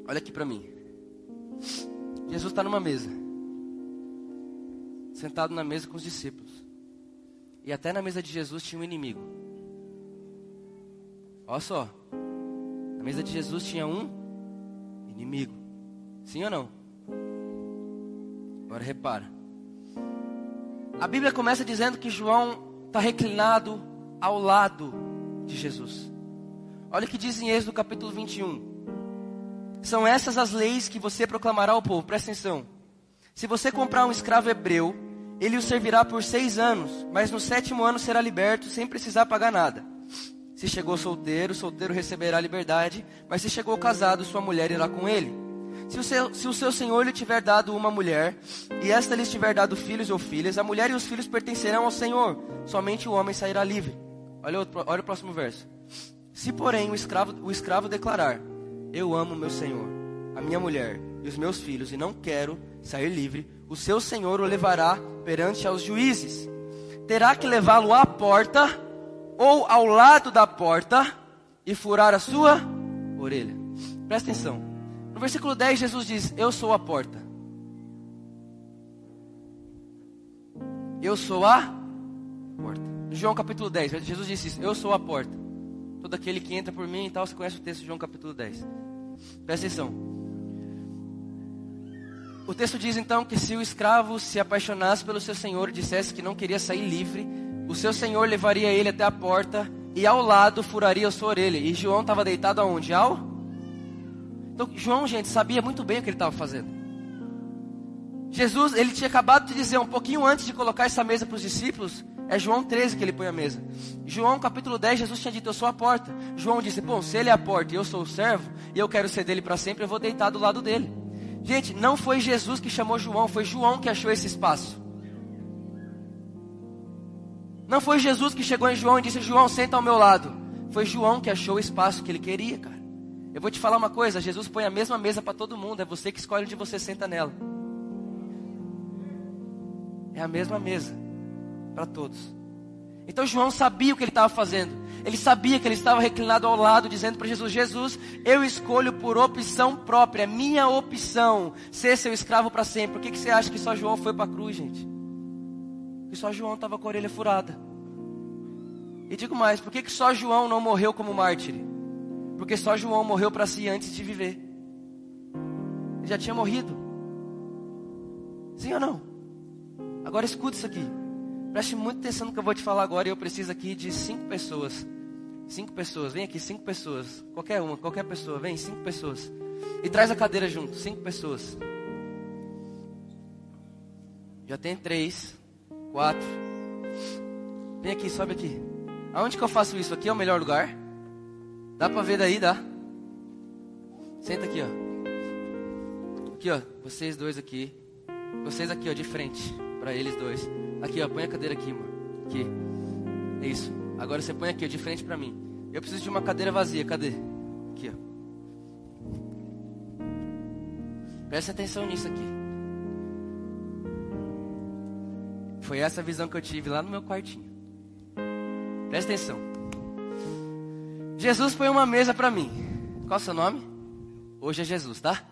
Olha aqui para mim. Jesus está numa mesa, sentado na mesa com os discípulos. E até na mesa de Jesus tinha um inimigo. Olha só. Na mesa de Jesus tinha um inimigo. Sim ou não? Agora repara. A Bíblia começa dizendo que João está reclinado ao lado de Jesus. Olha o que diz em Êxodo capítulo 21. São essas as leis que você proclamará ao povo, presta atenção. Se você comprar um escravo hebreu, ele o servirá por seis anos, mas no sétimo ano será liberto sem precisar pagar nada. Se chegou solteiro, solteiro receberá liberdade, mas se chegou casado, sua mulher irá com ele. Se o, seu, se o seu senhor lhe tiver dado uma mulher, e esta lhe tiver dado filhos ou filhas, a mulher e os filhos pertencerão ao Senhor, somente o homem sairá livre. Olha o, olha o próximo verso. Se, porém, o escravo, o escravo declarar: Eu amo meu senhor, a minha mulher, e os meus filhos, e não quero sair livre, o seu senhor o levará perante aos juízes. Terá que levá-lo à porta ou ao lado da porta e furar a sua orelha. Presta atenção. No versículo 10, Jesus diz: Eu sou a porta. Eu sou a porta. João capítulo 10, Jesus disse isso: Eu sou a porta. Todo aquele que entra por mim e tal, você conhece o texto de João capítulo 10. Presta atenção. O texto diz então que se o escravo se apaixonasse pelo seu senhor e dissesse que não queria sair livre, o seu senhor levaria ele até a porta e ao lado furaria a sua orelha. E João estava deitado aonde? Ao? Então João, gente, sabia muito bem o que ele estava fazendo. Jesus, ele tinha acabado de dizer um pouquinho antes de colocar essa mesa para os discípulos, é João 13 que ele põe a mesa. João capítulo 10, Jesus tinha dito: Eu sou a porta. João disse: Bom, se ele é a porta e eu sou o servo, e eu quero ser dele para sempre, eu vou deitar do lado dele. Gente, não foi Jesus que chamou João, foi João que achou esse espaço. Não foi Jesus que chegou em João e disse: João, senta ao meu lado. Foi João que achou o espaço que ele queria, cara. Eu vou te falar uma coisa: Jesus põe a mesma mesa para todo mundo, é você que escolhe onde você senta nela. É a mesma mesa para todos. Então João sabia o que ele estava fazendo. Ele sabia que ele estava reclinado ao lado, dizendo para Jesus: Jesus, eu escolho por opção própria, minha opção, ser seu escravo para sempre. Por que, que você acha que só João foi para a cruz, gente? Que só João estava com a orelha furada. E digo mais: por que, que só João não morreu como mártir? Porque só João morreu para si antes de viver. Ele já tinha morrido. Sim ou não? Agora escute isso aqui. Preste muita atenção no que eu vou te falar agora. E eu preciso aqui de cinco pessoas. Cinco pessoas. Vem aqui, cinco pessoas. Qualquer uma, qualquer pessoa. Vem, cinco pessoas. E traz a cadeira junto. Cinco pessoas. Já tem três, quatro. Vem aqui, sobe aqui. Aonde que eu faço isso? Aqui é o melhor lugar? Dá pra ver daí, dá? Senta aqui, ó. Aqui, ó. Vocês dois aqui. Vocês aqui, ó, de frente para eles dois. Aqui, ó, põe a cadeira aqui, mano. Aqui. É isso. Agora você põe aqui, ó, de frente para mim. Eu preciso de uma cadeira vazia. Cadê? Aqui, ó. Presta atenção nisso aqui. Foi essa visão que eu tive lá no meu quartinho. Presta atenção. Jesus põe uma mesa para mim. Qual o seu nome? Hoje é Jesus, tá?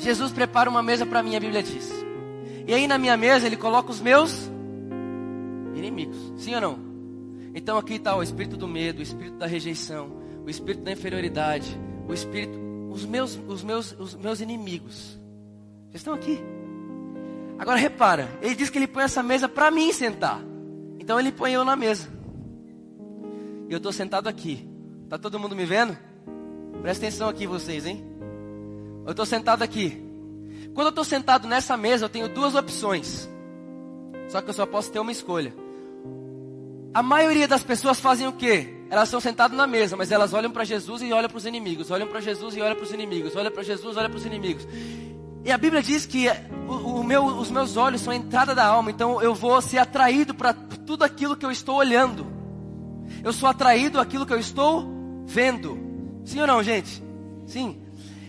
Jesus prepara uma mesa para mim, a Bíblia diz. E aí na minha mesa ele coloca os meus inimigos. Sim ou não? Então aqui está o espírito do medo, o espírito da rejeição, o espírito da inferioridade, o espírito, os meus, os meus, os meus inimigos. Vocês estão aqui? Agora repara, ele diz que ele põe essa mesa para mim sentar. Então ele põe eu na mesa. E eu estou sentado aqui. Tá todo mundo me vendo? Presta atenção aqui vocês, hein? Eu estou sentado aqui. Quando eu estou sentado nessa mesa, eu tenho duas opções. Só que eu só posso ter uma escolha. A maioria das pessoas fazem o quê? Elas estão sentadas na mesa, mas elas olham para Jesus e olham para os inimigos. Olham para Jesus e olham para os inimigos. Olham para Jesus olham para os inimigos. E a Bíblia diz que o, o meu, os meus olhos são a entrada da alma. Então eu vou ser atraído para tudo aquilo que eu estou olhando. Eu sou atraído àquilo que eu estou vendo. Sim ou não, gente? Sim.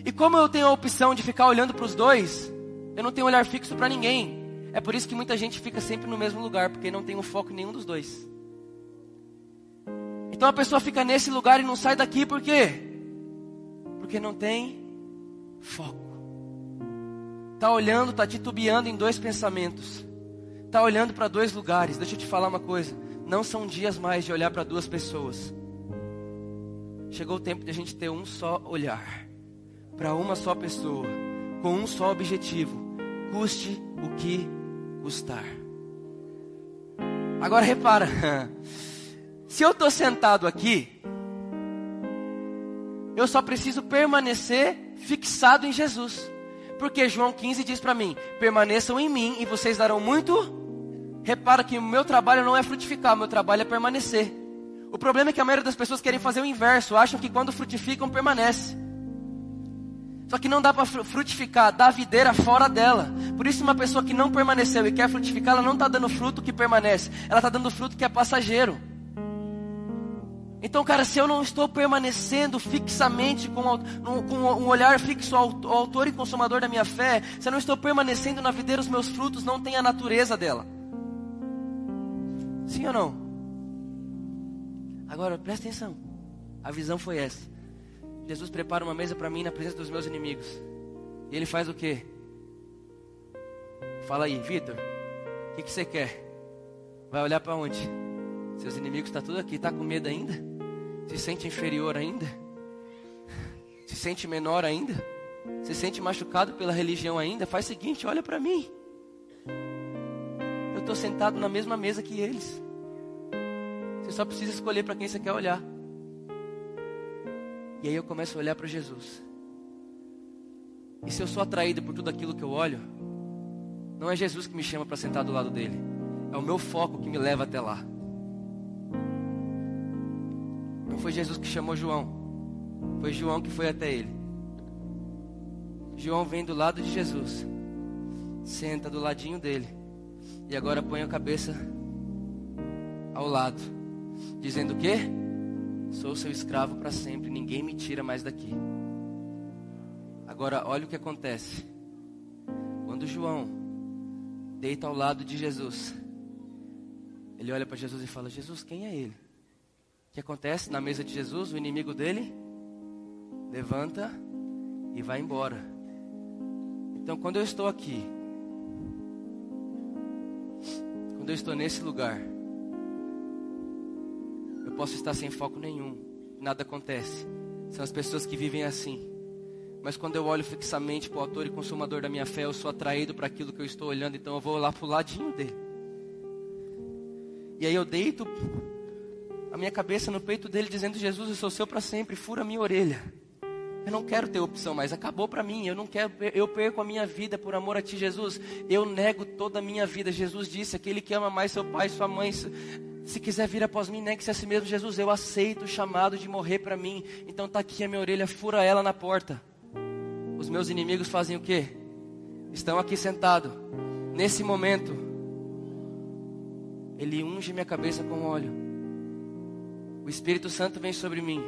E como eu tenho a opção de ficar olhando para os dois, eu não tenho olhar fixo para ninguém. É por isso que muita gente fica sempre no mesmo lugar, porque não tem um foco em nenhum dos dois. Então a pessoa fica nesse lugar e não sai daqui por quê? Porque não tem foco. Tá olhando, tá titubeando em dois pensamentos. Tá olhando para dois lugares. Deixa eu te falar uma coisa. Não são dias mais de olhar para duas pessoas. Chegou o tempo de a gente ter um só olhar para uma só pessoa, com um só objetivo: custe o que custar. Agora repara, *laughs* se eu estou sentado aqui, eu só preciso permanecer fixado em Jesus. Porque João 15 diz para mim: permaneçam em mim e vocês darão muito. Repara que o meu trabalho não é frutificar, o meu trabalho é permanecer. O problema é que a maioria das pessoas querem fazer o inverso, acham que quando frutificam, permanece. Só que não dá para frutificar, dá videira fora dela. Por isso, uma pessoa que não permaneceu e quer frutificar, ela não está dando fruto que permanece, ela está dando fruto que é passageiro. Então, cara, se eu não estou permanecendo fixamente com, com um olhar fixo ao, ao autor e consumador da minha fé, se eu não estou permanecendo na videira, os meus frutos não têm a natureza dela. Sim ou não? Agora, presta atenção. A visão foi essa. Jesus prepara uma mesa para mim na presença dos meus inimigos. E ele faz o quê? Fala aí, Vitor, o que, que você quer? Vai olhar para onde? Seus inimigos estão tá tudo aqui, está com medo ainda? Se sente inferior ainda? Se sente menor ainda? Se sente machucado pela religião ainda? Faz o seguinte, olha para mim. Eu estou sentado na mesma mesa que eles. Você só precisa escolher para quem você quer olhar. E aí eu começo a olhar para Jesus. E se eu sou atraído por tudo aquilo que eu olho, não é Jesus que me chama para sentar do lado dele. É o meu foco que me leva até lá. Não foi Jesus que chamou João. Foi João que foi até ele. João vem do lado de Jesus. Senta do ladinho dele. E agora põe a cabeça ao lado. Dizendo o quê? Sou seu escravo para sempre, ninguém me tira mais daqui. Agora, olha o que acontece. Quando João deita ao lado de Jesus, ele olha para Jesus e fala: Jesus, quem é ele? O que acontece na mesa de Jesus? O inimigo dele levanta e vai embora. Então, quando eu estou aqui, quando eu estou nesse lugar, eu posso estar sem foco nenhum, nada acontece. São as pessoas que vivem assim. Mas quando eu olho fixamente para o autor e consumador da minha fé, eu sou atraído para aquilo que eu estou olhando, então eu vou lá para o ladinho dele. E aí eu deito a minha cabeça no peito dele, dizendo: Jesus, eu sou seu para sempre, fura a minha orelha. Eu não quero ter opção mais, acabou para mim. Eu não quero, eu perco a minha vida por amor a ti, Jesus. Eu nego toda a minha vida. Jesus disse: aquele que ama mais seu pai, sua mãe, se quiser vir após mim, negue-se a si mesmo. Jesus, eu aceito o chamado de morrer para mim. Então tá aqui a minha orelha, fura ela na porta. Os meus inimigos fazem o quê? Estão aqui sentados. Nesse momento, ele unge minha cabeça com óleo. O Espírito Santo vem sobre mim.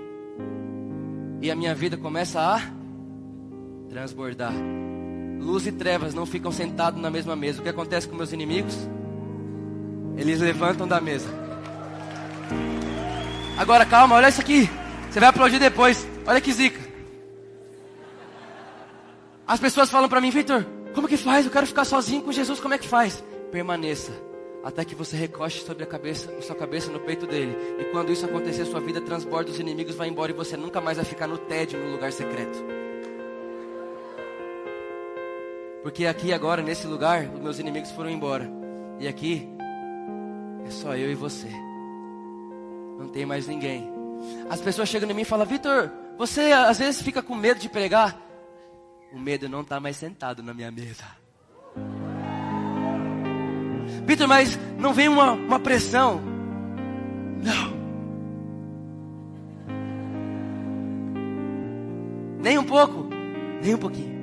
E a minha vida começa a transbordar. Luz e trevas não ficam sentados na mesma mesa. O que acontece com meus inimigos? Eles levantam da mesa. Agora calma, olha isso aqui. Você vai aplaudir depois. Olha que zica. As pessoas falam para mim, Victor, como que faz? Eu quero ficar sozinho com Jesus, como é que faz? Permaneça até que você recoste sobre a cabeça, sua cabeça no peito dele. E quando isso acontecer, sua vida transborda, os inimigos vai embora e você nunca mais vai ficar no tédio no lugar secreto. Porque aqui agora, nesse lugar, os meus inimigos foram embora. E aqui é só eu e você. Não tem mais ninguém. As pessoas chegam em mim e falam: Vitor, você às vezes fica com medo de pregar. O medo não está mais sentado na minha mesa. Vitor, mas não vem uma, uma pressão. Não. Nem um pouco. Nem um pouquinho.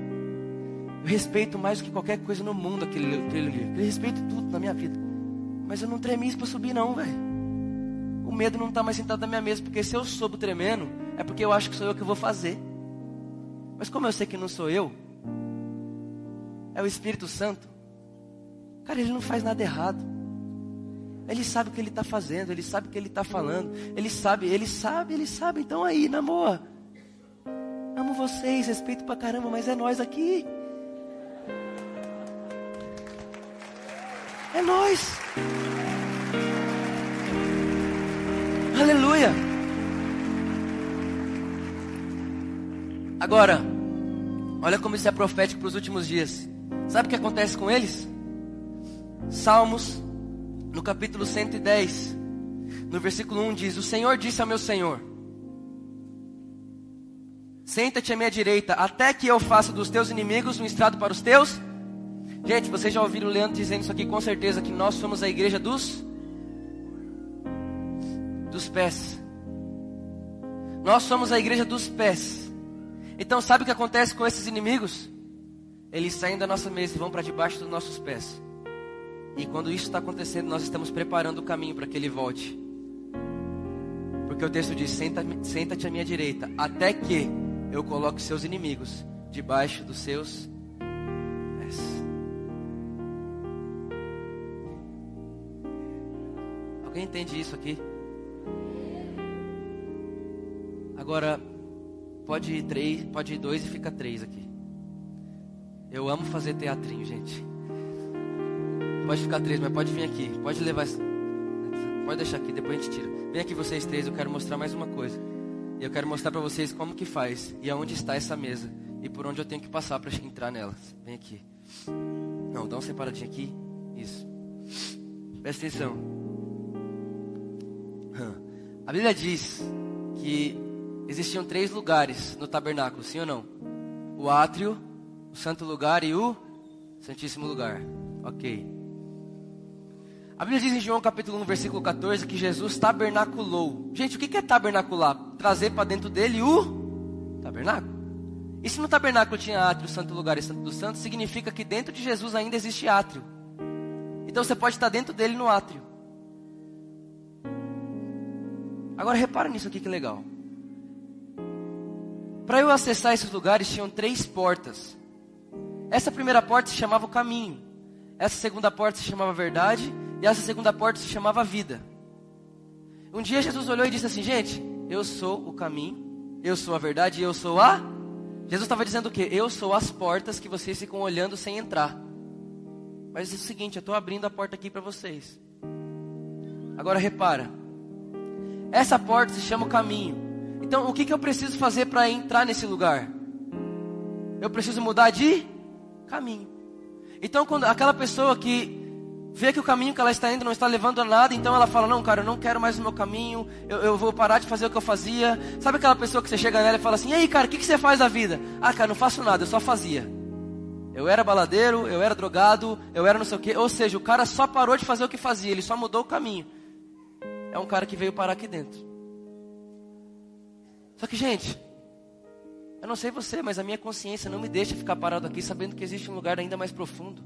Eu respeito mais do que qualquer coisa no mundo aquele, aquele livro. Eu respeito tudo na minha vida. Mas eu não tremi isso para subir, não, velho o medo não está mais sentado na minha mesa, porque se eu soube tremendo, é porque eu acho que sou eu que vou fazer. Mas como eu sei que não sou eu, é o Espírito Santo. Cara, ele não faz nada errado. Ele sabe o que ele está fazendo, ele sabe o que ele está falando, ele sabe, ele sabe, ele sabe. Então aí, namor, amo vocês, respeito pra caramba, mas é nós aqui. É nós. Aleluia. Agora, olha como isso é profético para os últimos dias. Sabe o que acontece com eles? Salmos, no capítulo 110, no versículo 1 diz: O Senhor disse ao meu Senhor: Senta-te à minha direita, até que eu faça dos teus inimigos um estrado para os teus. Gente, vocês já ouviram o Leandro dizendo isso aqui com certeza, que nós somos a igreja dos dos pés. Nós somos a igreja dos pés. Então, sabe o que acontece com esses inimigos? Eles saem da nossa mesa e vão para debaixo dos nossos pés. E quando isso está acontecendo, nós estamos preparando o caminho para que ele volte. Porque o texto diz: Senta-te senta à minha direita, até que eu coloque seus inimigos debaixo dos seus pés. Alguém entende isso aqui? Agora, pode ir três, pode ir dois e fica três aqui. Eu amo fazer teatrinho, gente. Pode ficar três, mas pode vir aqui. Pode levar. Pode deixar aqui, depois a gente tira. Vem aqui vocês três, eu quero mostrar mais uma coisa. E eu quero mostrar para vocês como que faz e aonde está essa mesa e por onde eu tenho que passar para entrar nela. Vem aqui. Não, dá uma separadinha aqui. Isso. Presta atenção. A Bíblia diz que existiam três lugares no tabernáculo, sim ou não? O átrio, o santo lugar e o santíssimo lugar. Ok. A Bíblia diz em João capítulo 1, versículo 14, que Jesus tabernaculou. Gente, o que é tabernacular? Trazer para dentro dele o tabernáculo. E se no tabernáculo tinha átrio, santo lugar e santo dos santos, significa que dentro de Jesus ainda existe átrio. Então você pode estar dentro dele no átrio. Agora repara nisso aqui que legal. Para eu acessar esses lugares tinham três portas. Essa primeira porta se chamava o caminho. Essa segunda porta se chamava verdade. E essa segunda porta se chamava vida. Um dia Jesus olhou e disse assim: Gente, eu sou o caminho, eu sou a verdade e eu sou a. Jesus estava dizendo o quê? Eu sou as portas que vocês ficam olhando sem entrar. Mas é o seguinte: eu estou abrindo a porta aqui para vocês. Agora repara. Essa porta se chama o caminho. Então, o que, que eu preciso fazer para entrar nesse lugar? Eu preciso mudar de caminho. Então, quando aquela pessoa que vê que o caminho que ela está indo não está levando a nada, então ela fala: Não, cara, eu não quero mais o meu caminho, eu, eu vou parar de fazer o que eu fazia. Sabe aquela pessoa que você chega nela e fala assim: E aí, cara, o que, que você faz da vida? Ah, cara, não faço nada, eu só fazia. Eu era baladeiro, eu era drogado, eu era não sei o quê. Ou seja, o cara só parou de fazer o que fazia, ele só mudou o caminho. É um cara que veio parar aqui dentro. Só que, gente, eu não sei você, mas a minha consciência não me deixa ficar parado aqui sabendo que existe um lugar ainda mais profundo.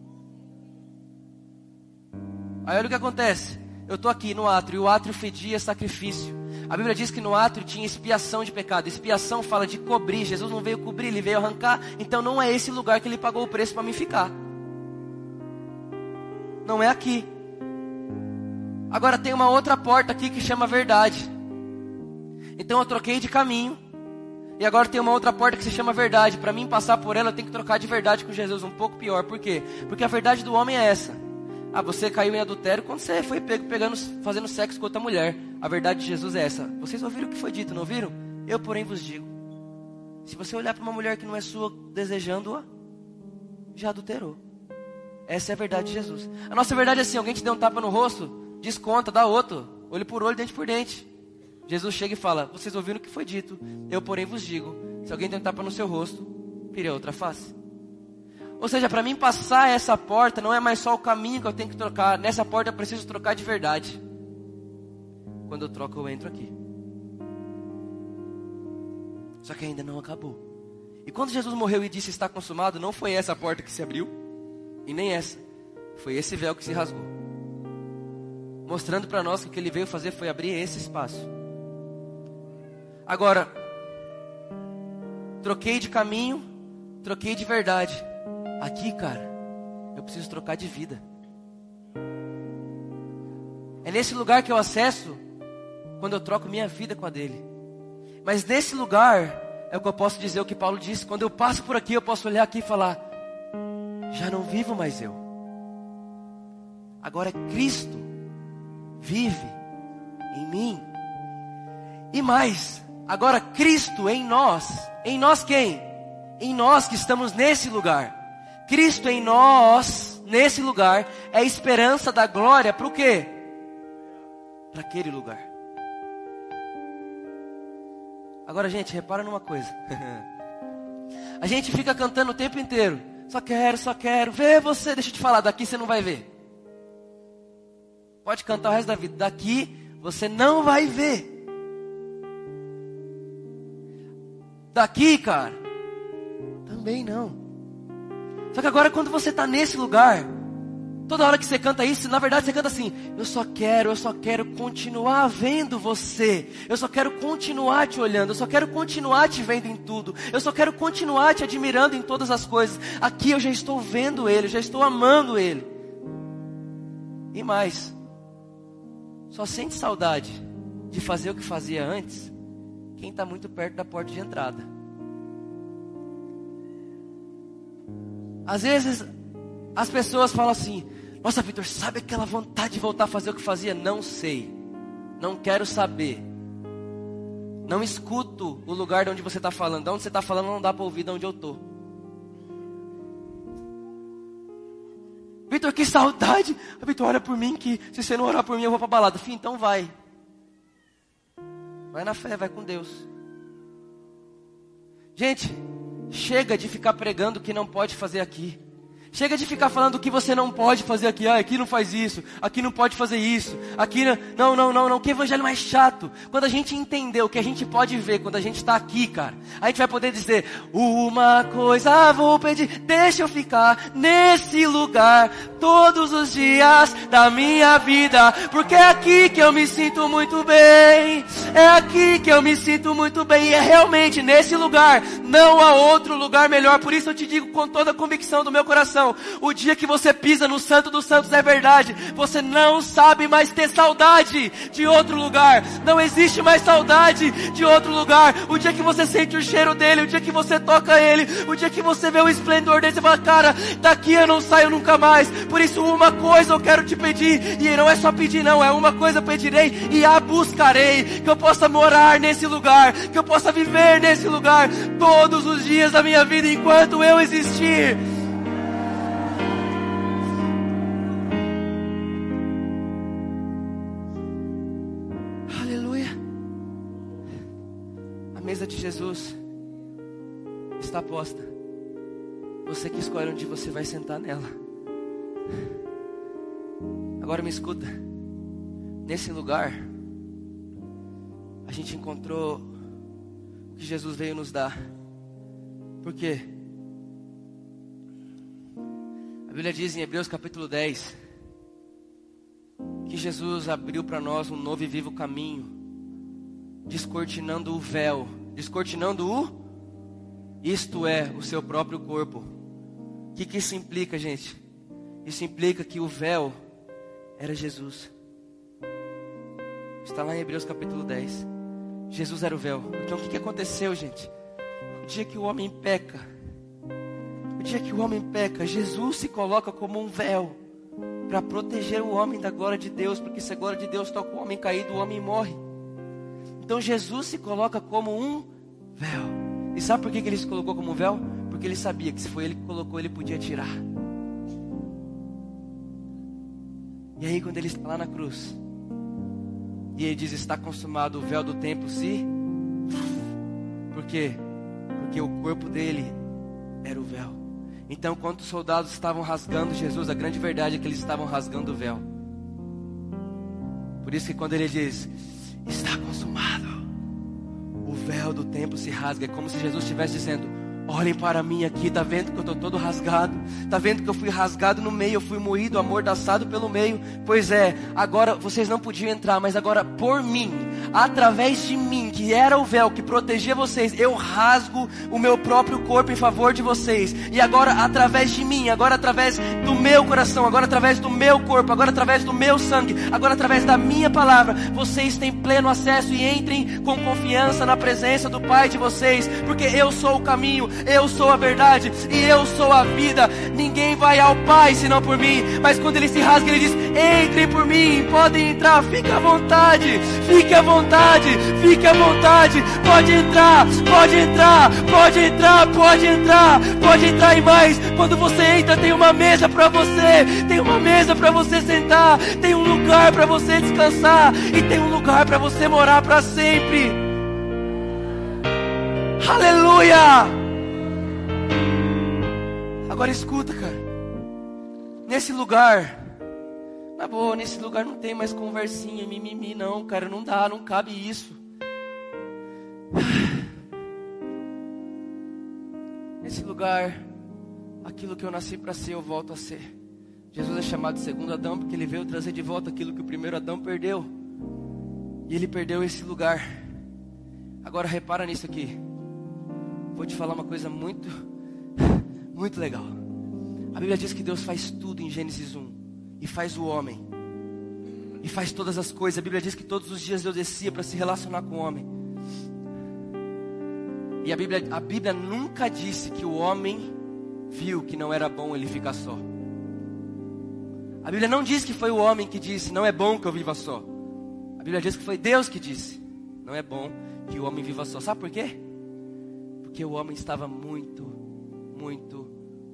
Aí olha o que acontece. Eu estou aqui no átrio, e o átrio fedia sacrifício. A Bíblia diz que no átrio tinha expiação de pecado. Expiação fala de cobrir. Jesus não veio cobrir, ele veio arrancar. Então não é esse lugar que ele pagou o preço para mim ficar. Não é aqui. Agora tem uma outra porta aqui que chama verdade. Então eu troquei de caminho. E agora tem uma outra porta que se chama verdade. Para mim passar por ela, eu tenho que trocar de verdade com Jesus. Um pouco pior. Por quê? Porque a verdade do homem é essa. Ah, você caiu em adultério quando você foi pego, pegando, fazendo sexo com outra mulher. A verdade de Jesus é essa. Vocês ouviram o que foi dito, não ouviram? Eu, porém, vos digo. Se você olhar para uma mulher que não é sua, desejando-a, já adulterou. Essa é a verdade de Jesus. A nossa verdade é assim: alguém te deu um tapa no rosto, desconta, dá outro. Olho por olho, dente por dente. Jesus chega e fala: Vocês ouviram o que foi dito, eu, porém, vos digo: se alguém tem tapa no seu rosto, vire a outra face. Ou seja, para mim passar essa porta não é mais só o caminho que eu tenho que trocar, nessa porta eu preciso trocar de verdade. Quando eu troco, eu entro aqui. Só que ainda não acabou. E quando Jesus morreu e disse está consumado, não foi essa porta que se abriu, e nem essa, foi esse véu que se rasgou. Mostrando para nós que o que ele veio fazer foi abrir esse espaço. Agora, troquei de caminho, troquei de verdade. Aqui, cara, eu preciso trocar de vida. É nesse lugar que eu acesso quando eu troco minha vida com a dele. Mas nesse lugar é o que eu posso dizer o que Paulo disse. Quando eu passo por aqui, eu posso olhar aqui e falar: já não vivo mais eu. Agora Cristo vive em mim. E mais, Agora Cristo em nós, em nós quem? Em nós que estamos nesse lugar. Cristo em nós, nesse lugar, é a esperança da glória para o quê? Para aquele lugar. Agora, gente, repara numa coisa. *laughs* a gente fica cantando o tempo inteiro. Só quero, só quero ver você. Deixa eu te falar, daqui você não vai ver. Pode cantar o resto da vida. Daqui você não vai ver. Daqui, cara, também não. Só que agora, quando você está nesse lugar, Toda hora que você canta isso, na verdade você canta assim: Eu só quero, eu só quero continuar vendo você. Eu só quero continuar te olhando. Eu só quero continuar te vendo em tudo. Eu só quero continuar te admirando em todas as coisas. Aqui eu já estou vendo Ele, eu já estou amando Ele. E mais, só sente saudade de fazer o que fazia antes quem está muito perto da porta de entrada. Às vezes as pessoas falam assim: Nossa, Vitor, sabe aquela vontade de voltar a fazer o que fazia? Não sei, não quero saber. Não escuto o lugar de onde você está falando. De onde você está falando não dá para ouvir de onde eu estou. Vitor, que saudade. Vitor, olha por mim que se você não orar por mim eu vou para balada. Fim, então vai. Vai na fé, vai com Deus. Gente, chega de ficar pregando que não pode fazer aqui. Chega de ficar falando que você não pode fazer aqui. Ah, aqui não faz isso. Aqui não pode fazer isso. Aqui não, não, não, não. Que evangelho mais chato. Quando a gente entender o que a gente pode ver quando a gente está aqui, cara, a gente vai poder dizer: Uma coisa vou pedir, deixa eu ficar nesse lugar todos os dias da minha vida, porque é aqui que eu me sinto muito bem. É aqui que eu me sinto muito bem. E é realmente nesse lugar. Não há outro lugar melhor. Por isso eu te digo com toda a convicção do meu coração o dia que você pisa no Santo dos Santos é verdade. Você não sabe mais ter saudade de outro lugar. Não existe mais saudade de outro lugar. O dia que você sente o cheiro dele, o dia que você toca ele, o dia que você vê o esplendor dele, você fala, cara, daqui eu não saio nunca mais. Por isso, uma coisa eu quero te pedir. E não é só pedir, não. É uma coisa eu pedirei e a buscarei. Que eu possa morar nesse lugar. Que eu possa viver nesse lugar todos os dias da minha vida enquanto eu existir. Mesa de Jesus está posta. Você que escolhe onde você vai sentar nela. Agora me escuta. Nesse lugar, a gente encontrou o que Jesus veio nos dar. Por quê? A Bíblia diz em Hebreus capítulo 10 que Jesus abriu para nós um novo e vivo caminho, descortinando o véu descortinando o isto é o seu próprio corpo. O que, que isso implica, gente? Isso implica que o véu era Jesus. Está lá em Hebreus capítulo 10. Jesus era o véu. Então o que, que aconteceu, gente? O dia que o homem peca, o dia que o homem peca, Jesus se coloca como um véu para proteger o homem da glória de Deus, porque se a glória de Deus toca o homem caído, o homem morre. Então Jesus se coloca como um véu. E sabe por que ele se colocou como um véu? Porque ele sabia que se foi ele que colocou, ele podia tirar. E aí, quando ele está lá na cruz, e ele diz: Está consumado, o véu do templo se. Por quê? Porque o corpo dele era o véu. Então, quando os soldados estavam rasgando Jesus, a grande verdade é que eles estavam rasgando o véu. Por isso que quando ele diz: Está consumado, o véu do templo se rasga. É como se Jesus estivesse dizendo: Olhem para mim aqui, tá vendo que eu estou todo rasgado? Tá vendo que eu fui rasgado no meio, eu fui moído, amordaçado pelo meio? Pois é, agora vocês não podiam entrar, mas agora por mim, através de mim, que era o véu que protegia vocês, eu rasgo o meu próprio corpo em favor de vocês. E agora através de mim, agora através do meu coração, agora através do meu corpo, agora através do meu sangue, agora através da minha palavra, vocês têm pleno acesso e entrem com confiança na presença do Pai de vocês, porque eu sou o caminho, eu sou a verdade e eu sou a vida. Ninguém vai ao Pai senão por mim. Mas quando ele se rasga, ele diz: Entrem por mim, podem entrar, fique à vontade, fique à vontade, fique à vontade. Pode entrar, pode entrar, pode entrar, pode entrar, pode entrar e mais. Quando você entra, tem uma mesa para você, tem uma mesa para você sentar, tem um lugar para você descansar e tem um lugar para você morar para sempre. Aleluia! Agora escuta, cara. Nesse lugar, na boa, nesse lugar não tem mais conversinha, mimimi, não, cara. Não dá, não cabe isso. *sighs* Nesse lugar, aquilo que eu nasci para ser, eu volto a ser. Jesus é chamado de segundo Adão porque ele veio trazer de volta aquilo que o primeiro Adão perdeu. E ele perdeu esse lugar. Agora repara nisso aqui. Vou te falar uma coisa muito, *laughs* muito legal. A Bíblia diz que Deus faz tudo em Gênesis 1 e faz o homem e faz todas as coisas. A Bíblia diz que todos os dias Deus descia para se relacionar com o homem. E a Bíblia, a Bíblia nunca disse que o homem viu que não era bom ele ficar só. A Bíblia não diz que foi o homem que disse, não é bom que eu viva só. A Bíblia diz que foi Deus que disse, não é bom que o homem viva só. Sabe por quê? Porque o homem estava muito, muito,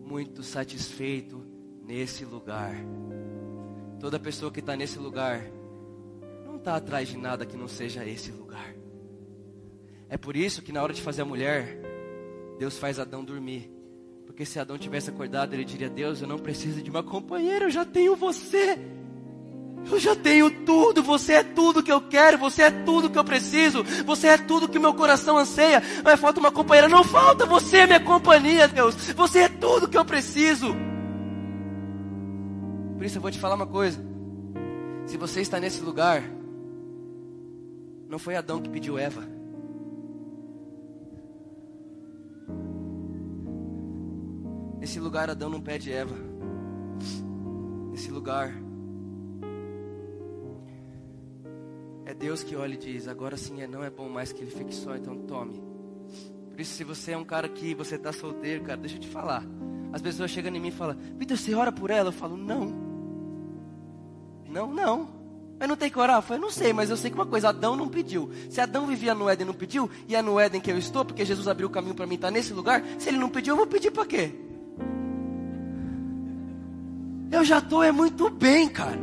muito satisfeito nesse lugar. Toda pessoa que está nesse lugar não está atrás de nada que não seja esse lugar. É por isso que na hora de fazer a mulher, Deus faz Adão dormir. Porque se Adão tivesse acordado, ele diria: Deus, eu não preciso de uma companheira, eu já tenho você. Eu já tenho tudo, você é tudo que eu quero, você é tudo que eu preciso, você é tudo que meu coração anseia. Mas falta uma companheira, não falta, você minha companhia, Deus. Você é tudo que eu preciso. Por isso eu vou te falar uma coisa. Se você está nesse lugar, não foi Adão que pediu Eva. Nesse lugar Adão não pede Eva. Nesse lugar é Deus que olha e diz: agora sim é, não é bom mais que ele fique só, então tome. Por isso, se você é um cara que você está solteiro, cara, deixa eu te falar. As pessoas chegam em mim e falam: Peter, você ora por ela? Eu falo: Não. Não, não. Mas não tem que orar? Eu falei, não sei, mas eu sei que uma coisa, Adão não pediu. Se Adão vivia no Éden e não pediu, e é no Éden que eu estou, porque Jesus abriu o caminho para mim estar nesse lugar, se ele não pediu, eu vou pedir para quê? Eu já estou é muito bem, cara.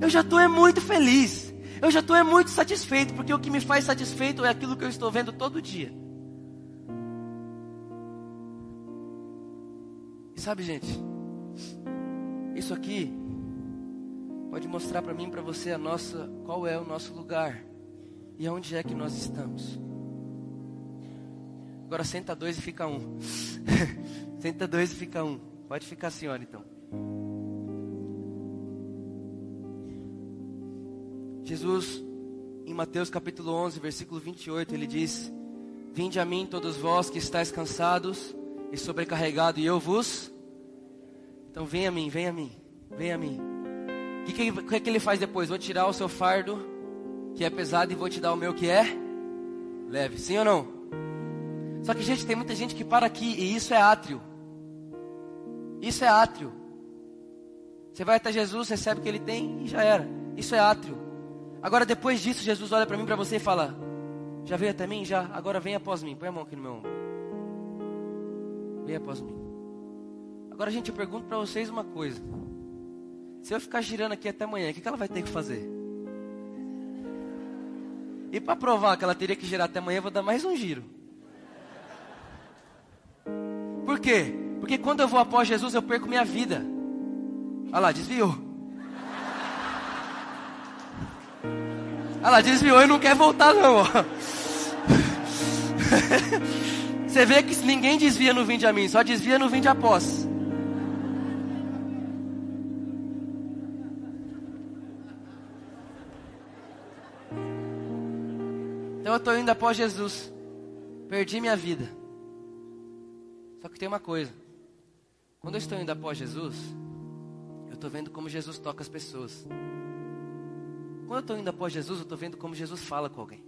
Eu já estou é muito feliz. Eu já estou é muito satisfeito, porque o que me faz satisfeito é aquilo que eu estou vendo todo dia. E sabe, gente, isso aqui pode mostrar para mim para você a nossa, qual é o nosso lugar e aonde é que nós estamos. Agora senta dois e fica um. *laughs* senta dois e fica um. Pode ficar senhora então. Jesus, em Mateus capítulo 11, versículo 28, ele diz: Vinde a mim todos vós que estáis cansados e sobrecarregados, e eu vos. Então vem a mim, vem a mim, vem a mim. O que, que, que, que ele faz depois? Vou tirar o seu fardo, que é pesado, e vou te dar o meu que é leve. Sim ou não? Só que, gente, tem muita gente que para aqui e isso é átrio. Isso é átrio. Você vai até Jesus, recebe o que ele tem e já era. Isso é átrio. Agora, depois disso, Jesus olha para mim, para você e fala: Já veio até mim? Já. Agora vem após mim. Põe a mão aqui no meu ombro. Vem após mim. Agora, gente, eu pergunto para vocês uma coisa. Se eu ficar girando aqui até amanhã, o que, ela vai ter que fazer? E para provar que ela teria que girar até amanhã, eu vou dar mais um giro. Por quê? Porque quando eu vou após Jesus, eu perco minha vida. Olha lá, desviou. Olha lá, desviou e não quer voltar não. *laughs* Você vê que ninguém desvia no vinde a mim, só desvia no vinde após. Estou indo após Jesus. Perdi minha vida. Só que tem uma coisa. Quando eu estou indo após Jesus, eu estou vendo como Jesus toca as pessoas. Quando eu estou indo após Jesus, eu estou vendo como Jesus fala com alguém.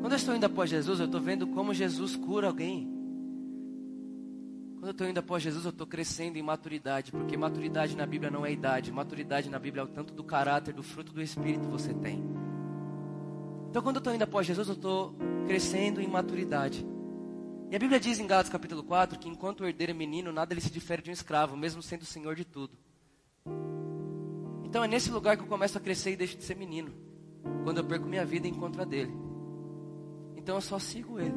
Quando eu estou indo após Jesus, eu estou vendo como Jesus cura alguém. Quando eu estou indo após Jesus, eu estou crescendo em maturidade, porque maturidade na Bíblia não é idade, maturidade na Bíblia é o tanto do caráter, do fruto do Espírito que você tem. Então, quando eu estou indo após Jesus, eu estou crescendo em maturidade. E a Bíblia diz em Gálatas capítulo 4 que enquanto o herdeiro é menino, nada ele se difere de um escravo, mesmo sendo o senhor de tudo. Então é nesse lugar que eu começo a crescer e deixo de ser menino. Quando eu perco minha vida em contra dele. Então eu só sigo ele.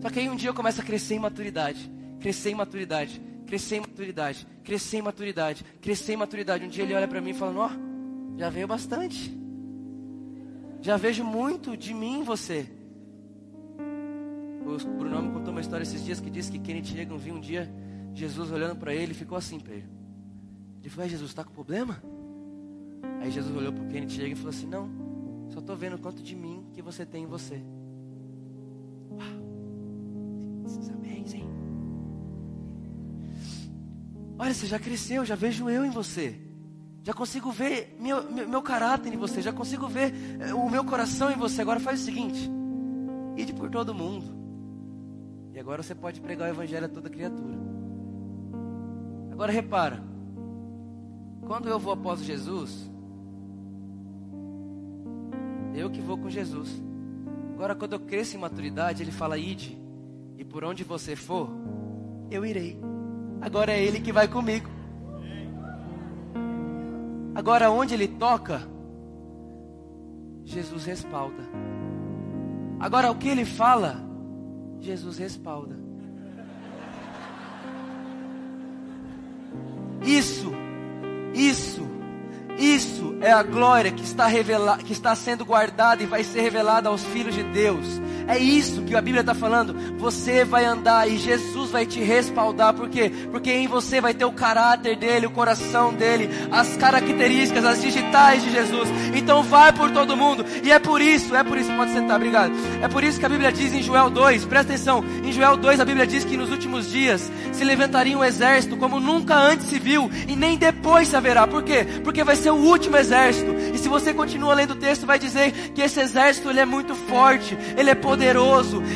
Só que aí um dia eu começo a crescer em maturidade. Crescer em maturidade. Crescer em maturidade. Crescer em maturidade. Crescer em maturidade. Um dia ele olha para mim e fala: Ó, já veio bastante. Já vejo muito de mim em você. O Bruno me contou uma história esses dias que disse que Kenneth Reagan viu um dia Jesus olhando para ele e ficou assim para ele. Ele falou: Jesus, está com problema? Aí Jesus olhou para o Kennedy e falou assim: Não, só estou vendo quanto de mim que você tem em você. Uau, amazing. Olha, você já cresceu, já vejo eu em você. Já consigo ver meu, meu, meu, caráter em você. Já consigo ver eh, o meu coração em você. Agora faz o seguinte: ide por todo mundo. E agora você pode pregar o evangelho a toda criatura. Agora repara. Quando eu vou após Jesus, eu que vou com Jesus. Agora, quando eu cresço em maturidade, ele fala: ide, e por onde você for, eu irei. Agora é ele que vai comigo. Agora, onde ele toca, Jesus respalda. Agora, o que ele fala, Jesus respalda. Isso, isso isso é a glória que está, revela, que está sendo guardada e vai ser revelada aos filhos de Deus. É isso que a Bíblia está falando. Você vai andar e Jesus vai te respaldar. Por quê? Porque em você vai ter o caráter dele, o coração dele, as características, as digitais de Jesus. Então vai por todo mundo. E é por isso, é por isso, pode sentar, obrigado. É por isso que a Bíblia diz em Joel 2, presta atenção. Em Joel 2 a Bíblia diz que nos últimos dias se levantaria um exército como nunca antes se viu e nem depois se haverá. Por quê? Porque vai ser o último exército. E se você continua lendo o texto, vai dizer que esse exército ele é muito forte, ele é poderoso,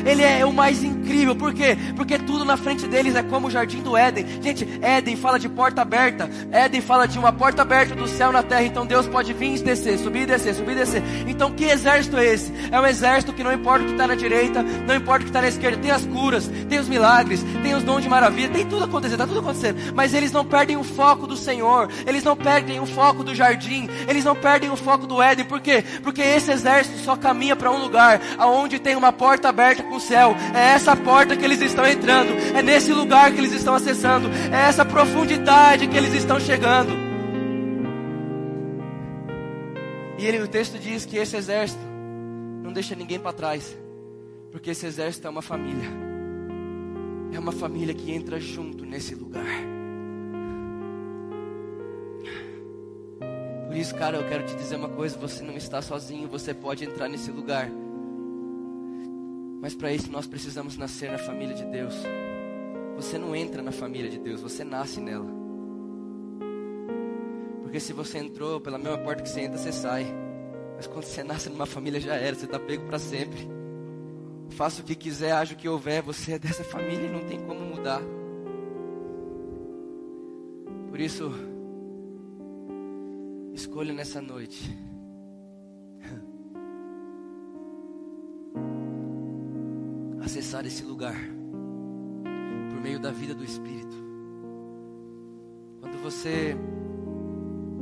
ele é o mais incrível. Por quê? Porque tudo na frente deles é como o jardim do Éden. Gente, Éden fala de porta aberta. Éden fala de uma porta aberta do céu na terra. Então Deus pode vir e descer, subir e descer, subir e descer. Então que exército é esse? É um exército que não importa o que está na direita, não importa o que está na esquerda, tem as curas, tem os milagres, tem os dons de maravilha, tem tudo acontecendo, está tudo acontecendo. Mas eles não perdem o foco do Senhor, eles não perdem o foco do jardim, eles não perdem o foco do Éden, por quê? Porque esse exército só caminha para um lugar, aonde tem uma porta aberta com o céu, é essa porta que eles estão entrando, é nesse lugar que eles estão acessando, é essa profundidade que eles estão chegando. E ele, o texto diz que esse exército não deixa ninguém para trás, porque esse exército é uma família, é uma família que entra junto nesse lugar. Por isso, cara, eu quero te dizer uma coisa: você não está sozinho, você pode entrar nesse lugar. Mas para isso nós precisamos nascer na família de Deus. Você não entra na família de Deus, você nasce nela. Porque se você entrou pela mesma porta que você entra, você sai. Mas quando você nasce numa família já era, você está pego para sempre. Faça o que quiser, haja o que houver, você é dessa família e não tem como mudar. Por isso, Escolha nessa noite. Acessar esse lugar por meio da vida do Espírito. Quando você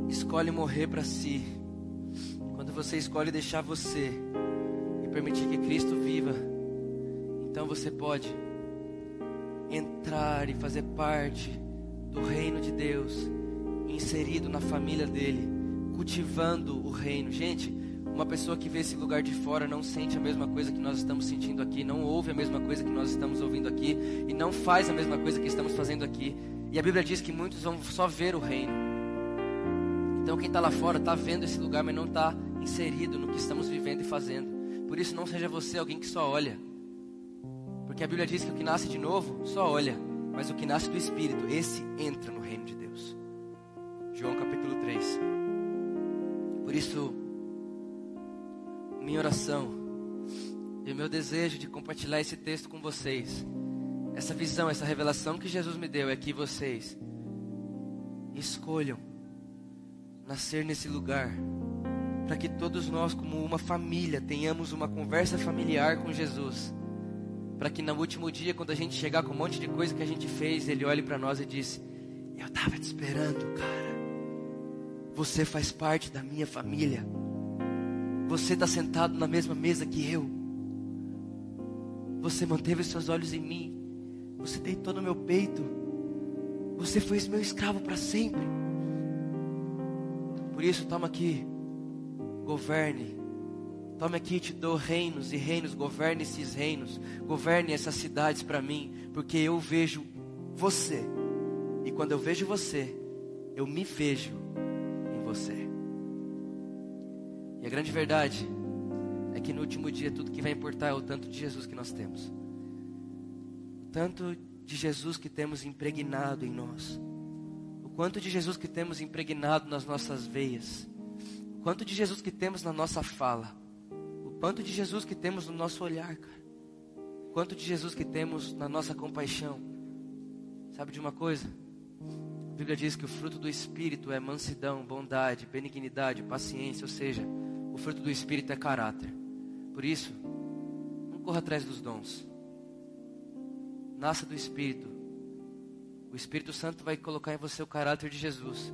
escolhe morrer para si, quando você escolhe deixar você e permitir que Cristo viva, então você pode entrar e fazer parte do reino de Deus, inserido na família dele cultivando o reino. Gente, uma pessoa que vê esse lugar de fora não sente a mesma coisa que nós estamos sentindo aqui, não ouve a mesma coisa que nós estamos ouvindo aqui e não faz a mesma coisa que estamos fazendo aqui. E a Bíblia diz que muitos vão só ver o reino. Então quem está lá fora está vendo esse lugar, mas não está inserido no que estamos vivendo e fazendo. Por isso não seja você alguém que só olha. Porque a Bíblia diz que o que nasce de novo só olha, mas o que nasce do Espírito, esse entra no reino de Deus. João capítulo 3. Por isso, minha oração e o meu desejo de compartilhar esse texto com vocês, essa visão, essa revelação que Jesus me deu é que vocês escolham nascer nesse lugar, para que todos nós, como uma família, tenhamos uma conversa familiar com Jesus, para que no último dia, quando a gente chegar com um monte de coisa que a gente fez, Ele olhe para nós e disse: Eu estava te esperando, cara. Você faz parte da minha família. Você está sentado na mesma mesa que eu. Você manteve os seus olhos em mim. Você deitou no meu peito. Você foi meu escravo para sempre. Por isso, toma aqui. Governe. Tome aqui, te dou reinos e reinos. Governe esses reinos. Governe essas cidades para mim. Porque eu vejo você. E quando eu vejo você, eu me vejo em você. Grande verdade é que no último dia tudo que vai importar é o tanto de Jesus que nós temos. O tanto de Jesus que temos impregnado em nós. O quanto de Jesus que temos impregnado nas nossas veias. O quanto de Jesus que temos na nossa fala. O quanto de Jesus que temos no nosso olhar, cara. O quanto de Jesus que temos na nossa compaixão. Sabe de uma coisa? A Bíblia diz que o fruto do Espírito é mansidão, bondade, benignidade, paciência, ou seja, o fruto do Espírito é caráter. Por isso, não corra atrás dos dons. Nasça do Espírito. O Espírito Santo vai colocar em você o caráter de Jesus.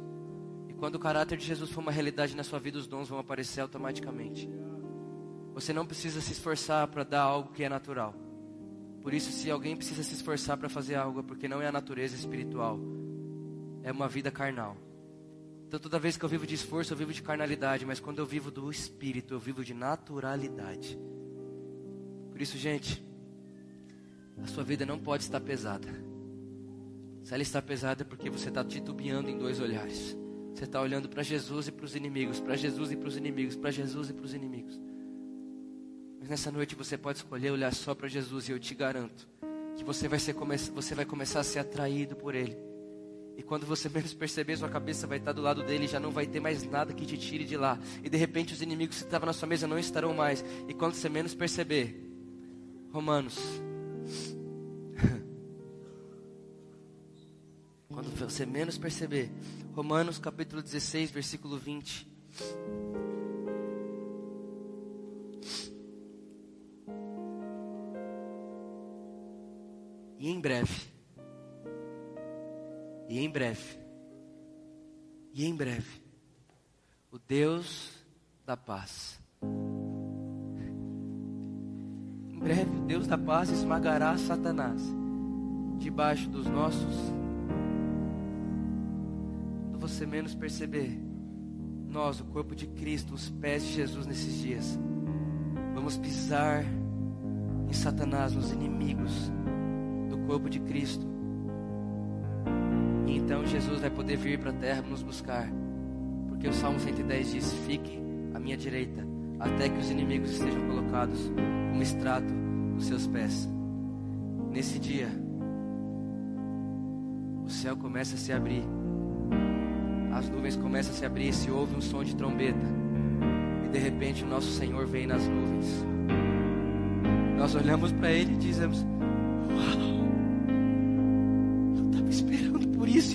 E quando o caráter de Jesus for uma realidade na sua vida, os dons vão aparecer automaticamente. Você não precisa se esforçar para dar algo que é natural. Por isso, se alguém precisa se esforçar para fazer algo, é porque não é a natureza espiritual, é uma vida carnal. Então, toda vez que eu vivo de esforço, eu vivo de carnalidade, mas quando eu vivo do espírito, eu vivo de naturalidade. Por isso, gente, a sua vida não pode estar pesada. Se ela está pesada é porque você está titubeando em dois olhares. Você está olhando para Jesus e para os inimigos, para Jesus e para os inimigos, para Jesus e para os inimigos. Mas nessa noite você pode escolher olhar só para Jesus e eu te garanto que você vai, ser, você vai começar a ser atraído por Ele. E quando você menos perceber, sua cabeça vai estar do lado dele, já não vai ter mais nada que te tire de lá. E de repente os inimigos que estavam na sua mesa não estarão mais. E quando você menos perceber, Romanos. *laughs* quando você menos perceber, Romanos capítulo 16, versículo 20. E em breve e em breve, e em breve, o Deus da paz. Em breve, o Deus da paz esmagará Satanás debaixo dos nossos. Quando você menos perceber, nós, o corpo de Cristo, os pés de Jesus nesses dias, vamos pisar em Satanás, nos inimigos do corpo de Cristo então Jesus vai poder vir para a terra nos buscar. Porque o Salmo 110 diz: Fique à minha direita, até que os inimigos estejam colocados como extrato dos seus pés. Nesse dia, o céu começa a se abrir, as nuvens começam a se abrir, e se ouve um som de trombeta, e de repente o nosso Senhor vem nas nuvens. Nós olhamos para Ele e dizemos: Uau!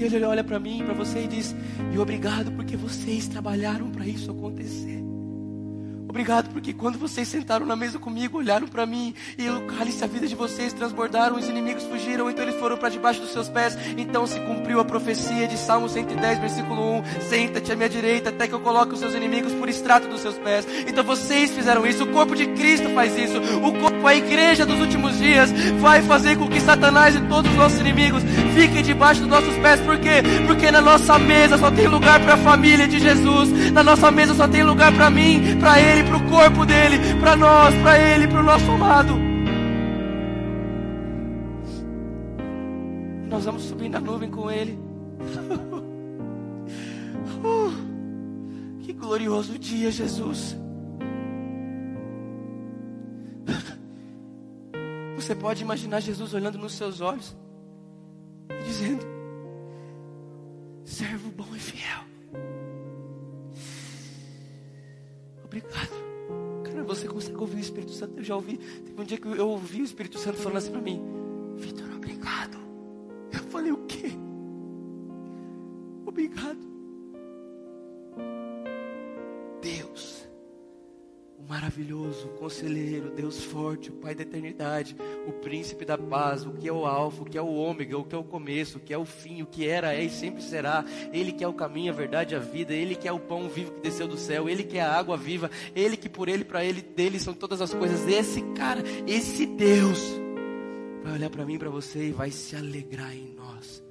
Ele olha para mim, para você e diz: E obrigado porque vocês trabalharam para isso acontecer. Obrigado porque quando vocês sentaram na mesa comigo, olharam para mim e o cálice a vida de vocês transbordaram, os inimigos fugiram, então eles foram para debaixo dos seus pés. Então se cumpriu a profecia de Salmo 110, versículo 1: Senta-te à minha direita até que eu coloque os seus inimigos por extrato dos seus pés. Então vocês fizeram isso, o corpo de Cristo faz isso, o corpo, a igreja dos últimos dias vai fazer com que Satanás e todos os nossos inimigos fiquem debaixo dos nossos pés. Por quê? Porque na nossa mesa só tem lugar para a família de Jesus, na nossa mesa só tem lugar para mim, para ele para o corpo dele, para nós, para ele, para o nosso amado. Nós vamos subir na nuvem com ele. *laughs* uh, que glorioso dia, Jesus. Você pode imaginar Jesus olhando nos seus olhos e dizendo: servo bom e fiel. Obrigado. Cara, você consegue ouvir o Espírito Santo? Eu já ouvi. Teve um dia que eu ouvi o Espírito Santo falando assim para mim: Vitor, obrigado. Eu falei: O quê? Obrigado. Maravilhoso, o conselheiro, Deus forte, o Pai da eternidade, o príncipe da paz, o que é o alfa, o que é o ômega, o que é o começo, o que é o fim, o que era, é e sempre será. Ele que é o caminho, a verdade, a vida, ele que é o pão vivo que desceu do céu, ele que é a água viva, ele que por ele, para ele, dele são todas as coisas. Esse cara, esse Deus vai olhar para mim, para você e vai se alegrar em nós.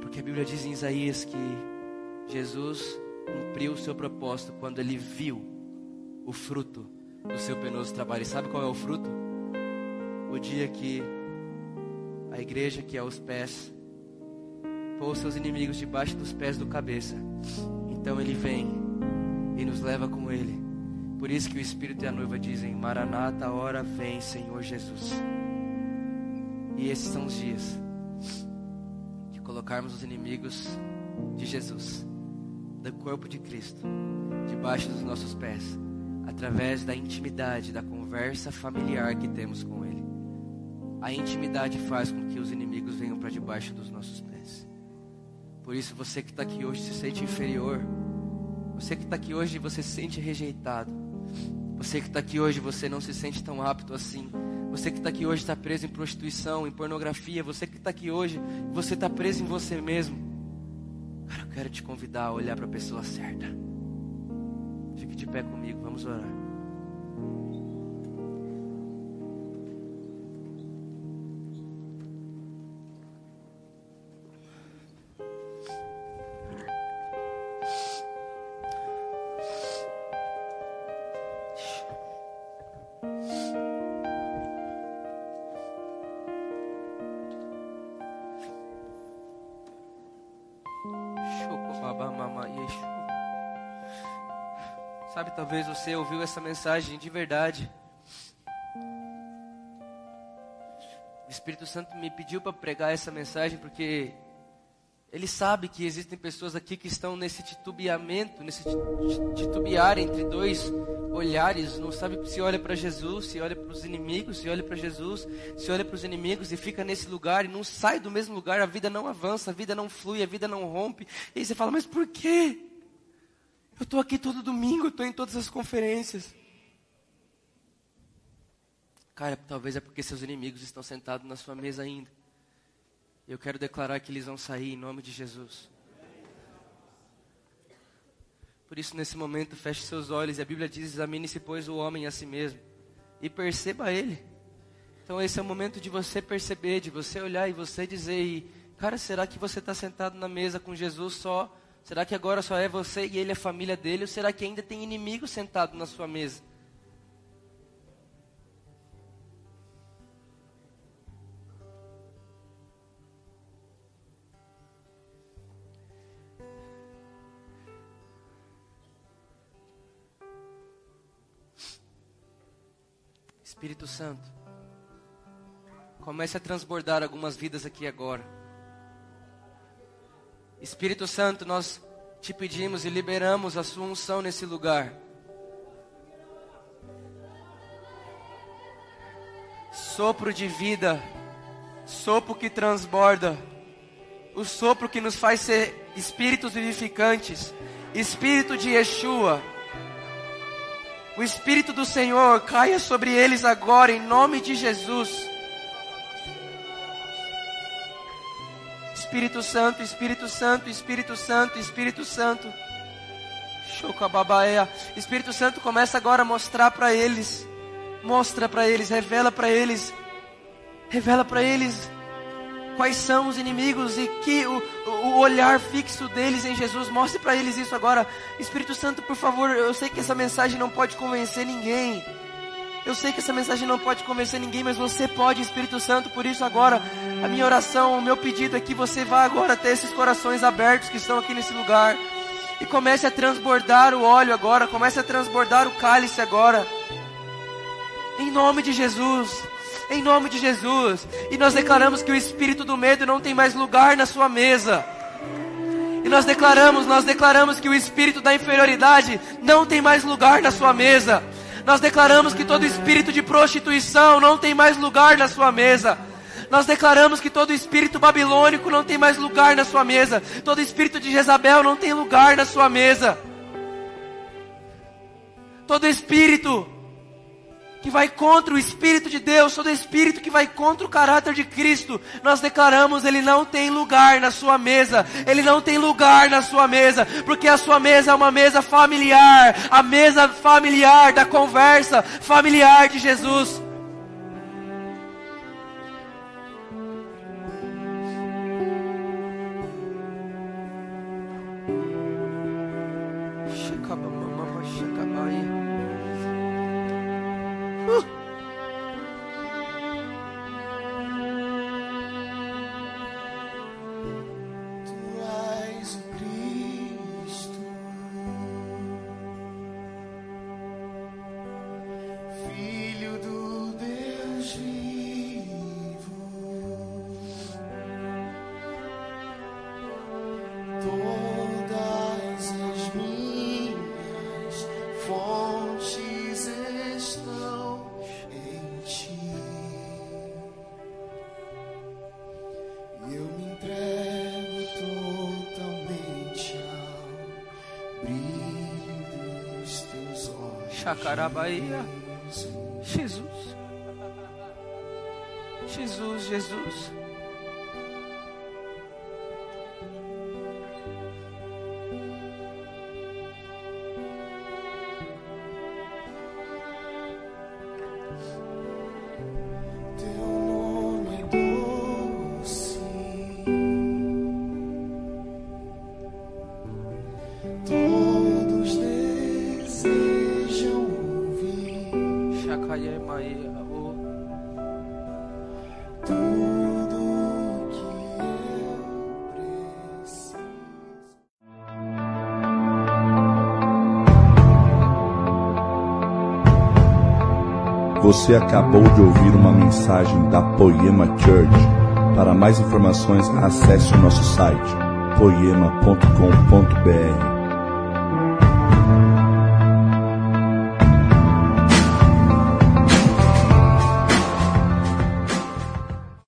Porque a Bíblia diz em Isaías que Jesus cumpriu o seu propósito quando ele viu o fruto do seu penoso trabalho. E sabe qual é o fruto? O dia que a igreja que é os pés pôr os seus inimigos debaixo dos pés do cabeça. Então ele vem e nos leva com ele. Por isso que o Espírito e a noiva dizem: Maranata, a hora vem, Senhor Jesus. E esses são os dias de colocarmos os inimigos de Jesus, do corpo de Cristo, debaixo dos nossos pés, através da intimidade, da conversa familiar que temos com Ele. A intimidade faz com que os inimigos venham para debaixo dos nossos pés. Por isso, você que está aqui hoje se sente inferior. Você que está aqui hoje você se sente rejeitado. Você que está aqui hoje você não se sente tão apto assim. Você que está aqui hoje está preso em prostituição, em pornografia. Você que está aqui hoje você está preso em você mesmo. Cara, eu quero te convidar a olhar para a pessoa certa. Fique de pé comigo, vamos orar. Você ouviu essa mensagem de verdade. O Espírito Santo me pediu para pregar essa mensagem porque ele sabe que existem pessoas aqui que estão nesse titubeamento, nesse titubear entre dois olhares, não sabe se olha para Jesus, se olha para os inimigos, se olha para Jesus, se olha para os inimigos e fica nesse lugar e não sai do mesmo lugar, a vida não avança, a vida não flui, a vida não rompe. E aí você fala, mas por quê? Eu estou aqui todo domingo, estou em todas as conferências. Cara, talvez é porque seus inimigos estão sentados na sua mesa ainda. Eu quero declarar que eles vão sair em nome de Jesus. Por isso, nesse momento, feche seus olhos. E a Bíblia diz: examine-se, pois, o homem a si mesmo. E perceba ele. Então, esse é o momento de você perceber, de você olhar e você dizer: Cara, será que você está sentado na mesa com Jesus só Será que agora só é você e ele a família dele? Ou será que ainda tem inimigo sentado na sua mesa? Espírito Santo, comece a transbordar algumas vidas aqui agora. Espírito Santo, nós te pedimos e liberamos a sua unção nesse lugar. Sopro de vida, sopro que transborda, o sopro que nos faz ser espíritos vivificantes, espírito de Yeshua. O espírito do Senhor caia sobre eles agora em nome de Jesus. Espírito Santo, Espírito Santo, Espírito Santo, Espírito Santo. Chocababaia. Espírito Santo começa agora a mostrar para eles. Mostra para eles, revela para eles. Revela para eles quais são os inimigos e que o, o olhar fixo deles em Jesus. Mostre para eles isso agora. Espírito Santo, por favor, eu sei que essa mensagem não pode convencer ninguém. Eu sei que essa mensagem não pode convencer ninguém, mas você pode, Espírito Santo. Por isso, agora, a minha oração, o meu pedido é que você vá agora ter esses corações abertos que estão aqui nesse lugar. E comece a transbordar o óleo agora. Comece a transbordar o cálice agora. Em nome de Jesus. Em nome de Jesus. E nós declaramos que o espírito do medo não tem mais lugar na sua mesa. E nós declaramos, nós declaramos que o espírito da inferioridade não tem mais lugar na sua mesa. Nós declaramos que todo espírito de prostituição não tem mais lugar na sua mesa. Nós declaramos que todo espírito babilônico não tem mais lugar na sua mesa. Todo espírito de Jezabel não tem lugar na sua mesa. Todo espírito que vai contra o Espírito de Deus, todo espírito que vai contra o caráter de Cristo, nós declaramos, ele não tem lugar na sua mesa, ele não tem lugar na sua mesa, porque a sua mesa é uma mesa familiar, a mesa familiar da conversa familiar de Jesus. Olhos. Chacarabaia. Você acabou de ouvir uma mensagem da Poema Church. Para mais informações, acesse o nosso site poema.com.br.